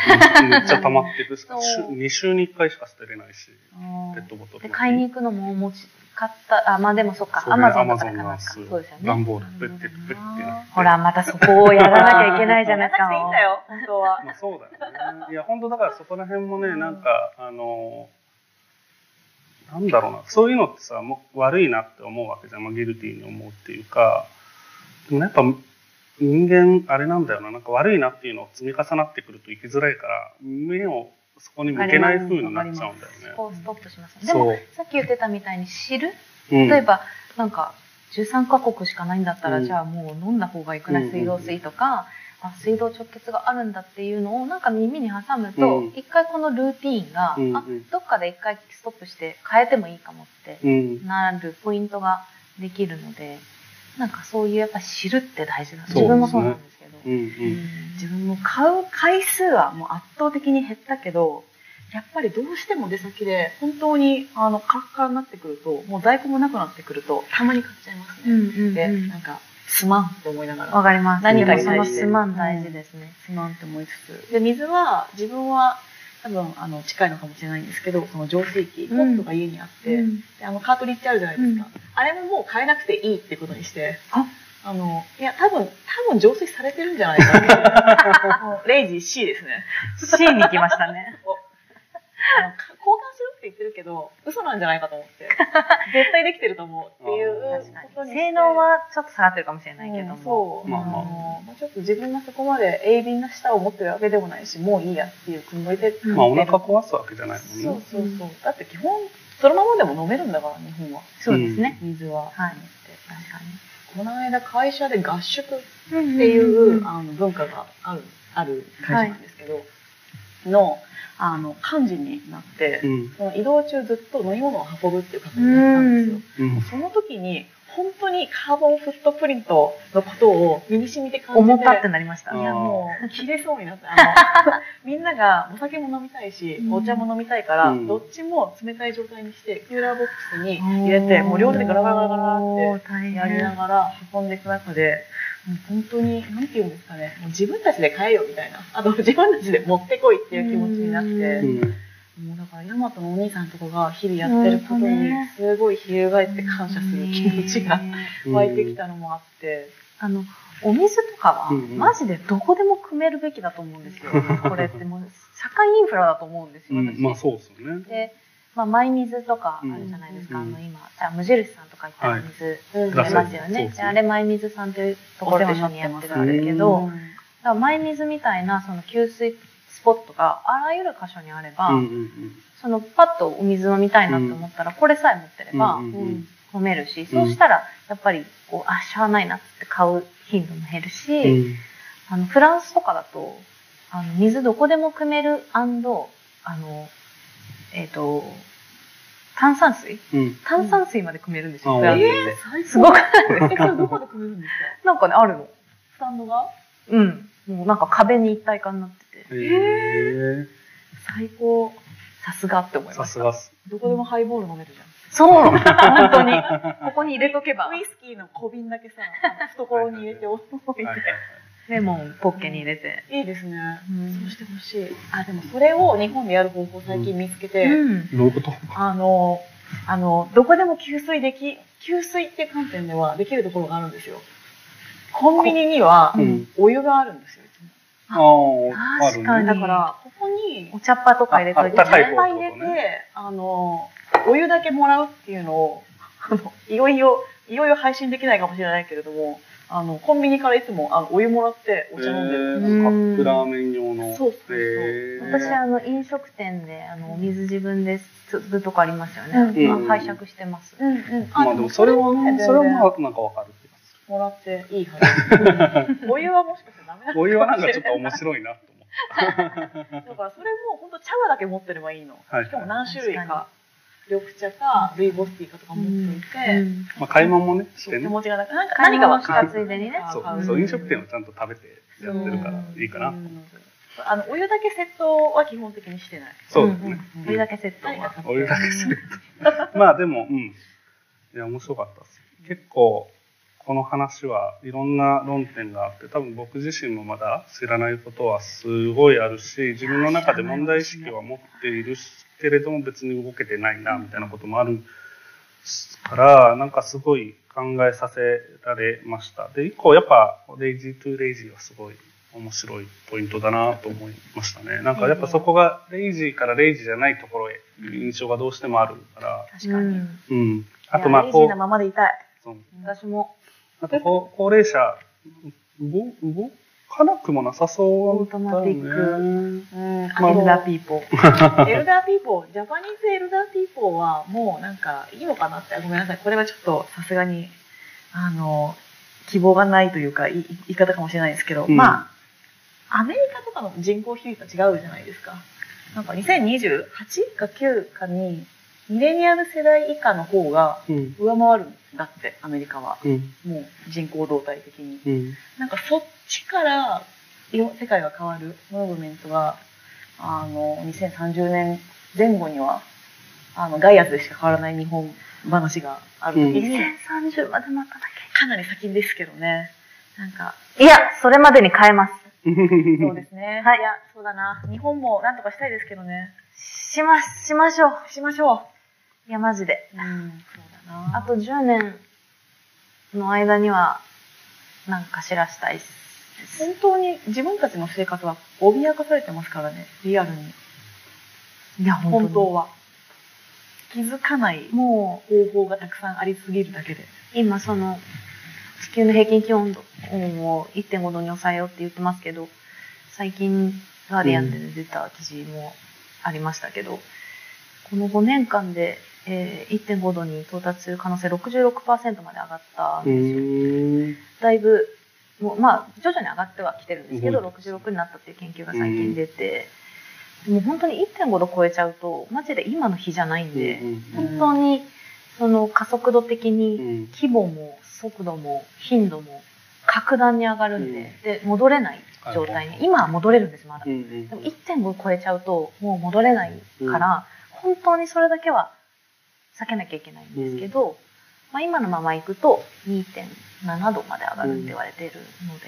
めっちゃ溜まってる。そう2週に1回しか捨てれないし、あペットボトル。で、買いに行くのも持ち、買った、あ、まあでもそっか、アマゾンとかで Amazon 買いますか。がそうですよね。段ボール、ペッペッペッって。ほら、またそこをやらなきゃいけないじゃないですか。いいんだよ、本当は。まあそうだよね。いや、本当だからそこら辺もね、なんか、あの、なんだろうな、そういうのってさ、もう悪いなって思うわけじゃん。まあ、ギルティーに思うっていうか、でもやっぱ人間、あれなんだよな、なんか悪いなっていうのを積み重なってくると生きづらいから、目をそこに向けない風になっちゃうんだよね。こうストップしますね。でも。さっき言ってたみたいに知るうん例えば、なんか、13カ国しかないんだったら、うんじゃあもう飲んだ方がいいくない、うん水道水とか、あ水道直結があるんだっていうのをなんか耳に挟むと、うん一回このルーティーンが、うんうんあどっかで一回ストップして変えてもいいかもってうん。なるポイントができるのでなんかそういうやっぱ知るって大事なそう。ですね自分もそうなんですけど。うんうん。自分も買う回数はもう圧倒的に減ったけど、やっぱりどうしても出先で本当にあのカラッカラになってくると、もう在庫もなくなってくると、たまに買っちゃいますね。うんで、なんか、すまんって思いながら、わかります。何かでもそのに対してすまん大事ですね、すまんって思いつつ。で、水は自分は多分あの近いのかもしれないんですけど、その浄水器、ポうんットが家にあって、うんであのカートリッジあるじゃないですか。うんあれももう変えなくていいってことにして、ああの、いや、多分、多分浄水されてるんじゃないかな。(laughs) レイジー C ですね。C に行きましたね (laughs) あのか交換するって言ってるけど、嘘なんじゃないかと思って。(laughs) 絶対できてると思うっていうことにして。に性能はちょっと下がってるかもしれないけどうんも、そう。まあまあのまあちょっと自分がそこまで鋭敏な舌を持ってるわけでもないし、もういいやっていうつもりで。うんまあお腹壊すわけじゃないもんね。そうそうそう。だって基本、そのままでも飲めるんだから、日本は。そうですね、水は。はいって確かこの間会社で合宿っにていう、んあの文化がある、ある会社なんですけど、の、あの、幹事になって、うん。その移動中ずっと飲み物を運ぶっていう形になったんですよ。うん。その時に、本当にカーボンフットプリントのことを身に染みて感じて。思ったってなりましたいやもう、切れそうになっの、(laughs) みんながお酒も飲みたいし、お茶も飲みたいから、うんどっちも冷たい状態にして、クーラーボックスに入れて、もう両手でガラガラガラガラって大やりながら運んでいく中で、本当に、なんて言うんですかね、もう自分たちで買えよみたいな、あと (laughs) 自分たちで持ってこいっていう気持ちになって、うん。もうだから、ヤマトのお兄さんとかが日々やってることにすごい翻って感謝する気持ちがね湧いてきたのもあって、あの、お水とかは、マジでどこでも汲めるべきだと思うんですよ。これってもう、社会インフラだと思うんですよ、うん、私。まあそうですよね。で、まあ、マイ水とかあるじゃないですか。うん。あの、今、あ無印さんとか行ったら水うん。くれますよね。ですであれ、マイ水さんというところと一緒にやってるんですけうど、ん。だからマイ水みたいな、その給水スポットがあらゆる箇所にあれば、うんうんそのパッとお水飲みたいなって思ったら、これさえ持ってれば、うんうんうん。飲めるし、そうしたら、やっぱり、こう、あ、しゃあないなって買う頻度も減るし、うん。あの、フランスとかだと、あの、水どこでも汲めるあの、えっ、と、炭酸水？うん炭酸水まで汲めるんですよ、うんえて。最すごくないえ、それどこで組めるんですか？なんかね、あるの。スタンドが？うん。もうなんか壁に一体化になってて、へえ最高、さすがって思いました。さすがっす。どこでもハイボール飲めるじゃん。そう本当に。ここに入れとけばウ、イスキーの小瓶だけさ、懐に入れて置いて。はいはいレモンポッケに入れて。いいですね。うんそうしてほしい。あ、でもそれを日本でやる方法最近見つけて、うん。どういうこと？あの、あの、どこでも給水でき、給水っていう観点ではできるところがあるんですよ。コンビニにはうんお湯があるんですよ。いつああ、ある確かにだから、ここにお茶っ葉とか入れといてああったかいいっぱい入れて、あの、お湯だけもらうっていうのを、あの、いよいよ、いよいよ配信できないかもしれないけれども、あの、コンビニからいつもあのお湯もらってお茶飲んでる。えーカップラーメン用の。そうそうそうへー私、あの、飲食店で、あの、お水自分で吸うとこありますよね。うんまあ拝借してます。うんうん。まあでもそれはね、それはまあなんかわかる気がすもらっていいはず。(laughs) お湯はもしかしてダメな。お湯はなんかちょっとい。面白いなと思って。(laughs) だからそれも本当茶葉だけ持ってればいいの。はいしかも何種類確か。緑茶か、ルイボスティーかとか持っていて、まあ買い物もね、してね。持ちがなく何か何か分かる。したついでにねそう買うそう、飲食店をちゃんと食べてやってるからいいかな。あの、お湯だけセットは基本的にしてない。そうですね。お湯だけセットお湯だけすると。まあでも、うん。いや、面白かったです。結構、この話はいろんな論点があって、多分僕自身もまだ知らないことはすごいあるし、自分の中で問題意識は持っているけれども別に動けてないな、みたいなこともあるから、なんかすごい考えさせられました。で、一個やっぱ、 lazy to lazy はすごい面白いポイントだなと思いましたね。なんかやっぱそこが lazy から lazy じゃないところへ印象がどうしてもあるから、確かに。うんうん。あとまあこうーなままでいたい。そう、私も、あと高高齢者、動動かなくもなさそうだよね。オートマティッうん。まあ elder people。(laughs) elder people、Japanese elder people はもうなんかいいのかなって、ごめんなさい。これはちょっとさすがに、あの、希望がないというか、い言い方かもしれないですけど、うんまあ、アメリカとかの人口比率は違うじゃないですか。なんか2028か9かに、ミレニアル世代以下の方がうん。上回るんだって、アメリカは。うん。もう人口動態的に。うん。なんかそっちからよ世界が変わるムーブメントが、あの、2030年前後には、あの、ガイアスでしか変わらない日本話がある時に、2030まで待たなかなり先ですけどね。なんか。いや、それまでに変えます。(laughs) そうですね。はいいや、そうだな。日本もなんとかしたいですけどね。します、しましょう。しましょいや、マジで。う。うん、そうだな。あと10年の間には、なんか知らしたい。本当に自分たちの生活は脅かされてますからね、リアルに。いや、本当は。気づかないも方法がたくさんありすぎるだけで。う、今その、地球の平均気温を1.5度に抑えようって言ってますけど、最近、ガーディアンで出た記事もありましたけど、この5年間で、えー1.5度に到達する可能性66%まで上がったんうですよ。だいぶ、もうまあ、徐々に上がってはきてるんですけど、うん66になったっていう研究が最近出て、もう本当に1.5度超えちゃうと、マジで今の日じゃないんで、本当に、その加速度的うに、ん。規模も速度も頻度も格段に上がるんで、うんで、戻れない状態に、今は戻れるんです、まだう。ん。でも1.5超えちゃうと、もう戻れないから、本当にそれだけは避けなきゃいけないんですけど、まあ、今のまま行くと2.7度まで上がるって言われているので、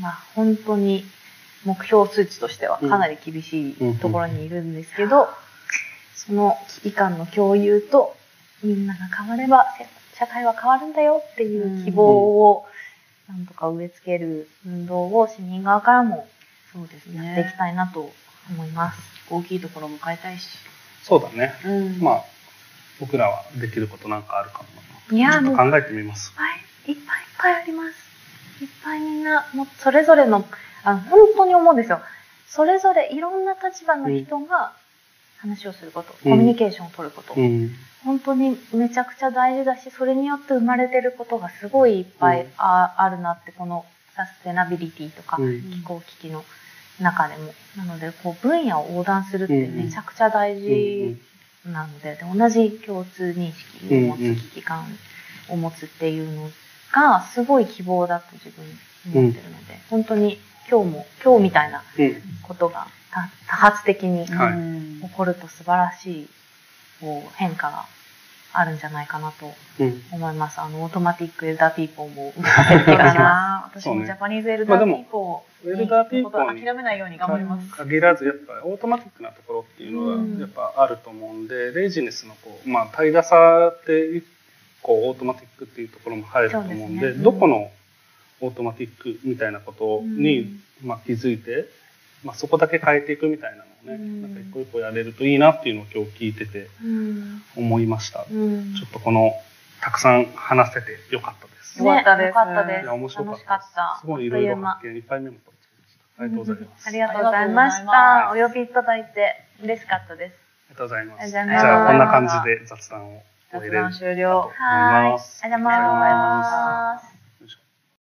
まあ本当に目標数値としてはかなり厳しいところにいるんですけど、その危機感の共有と、みんなが変われば、社会は変わるんだよっていう希望を、なんとか植え付ける運動を市民側からもそうですやっていきね。たいなと思います。大きいところも変えたいし。そうだね。うんまあ、僕らはできることなんかあるかもいやもう考えてみます。いっぱいいっぱいいっぱいあります。いっぱいみんな、もうそれぞれの、あの、本当に思うんですよ。それぞれいろんな立場の人が話をすること、うんコミュニケーションを取ること、うん。本当にめちゃくちゃ大事だし、それによって生まれてることがすごいいっぱいうんあ,、あるなって、このサステナビリティとか、うん気候危機の中でも。なので、こう、分野を横断するってめちゃくちゃ大事なので、で同じ共通認識を持つ、危機感を持つっていうのが、すごい希望だと自分思ってるので、本当に今日も、今日みたいなうん。ことが多多発的に起こると素晴らしいこう変化があるんじゃないかなとうん。思います。あの、 automatic elder people も気がしまな。私も Japanese elder people elder people 諦めないように頑張ります。限らず、やっぱオートマティックなところっていうのうんがやっぱあると思うんで、 laziness のこう、まあ、平らさって、こう、オートマティックっていうところも入ると思うんで、そうですねどこのオートマティックみたいなことに、まあ、気づいて、まあ、そこだけ変えていくみたいなのをね、うんなんか一個一個やれるといいなっていうのを今日聞いてて。思いました。うん。ちょっとこの、たくさん話せてよかったです。よかったですねよかったです。いや、面白かったす。った。すごいいろいろ発見、いっぱいメモ取っちゃいました。ありがとうございます。ありがとうございました。お呼びいただいて嬉しかったです。ありがとうございます。じゃあ、こんな感じで雑談を終えいます。はい。ありがとうございます。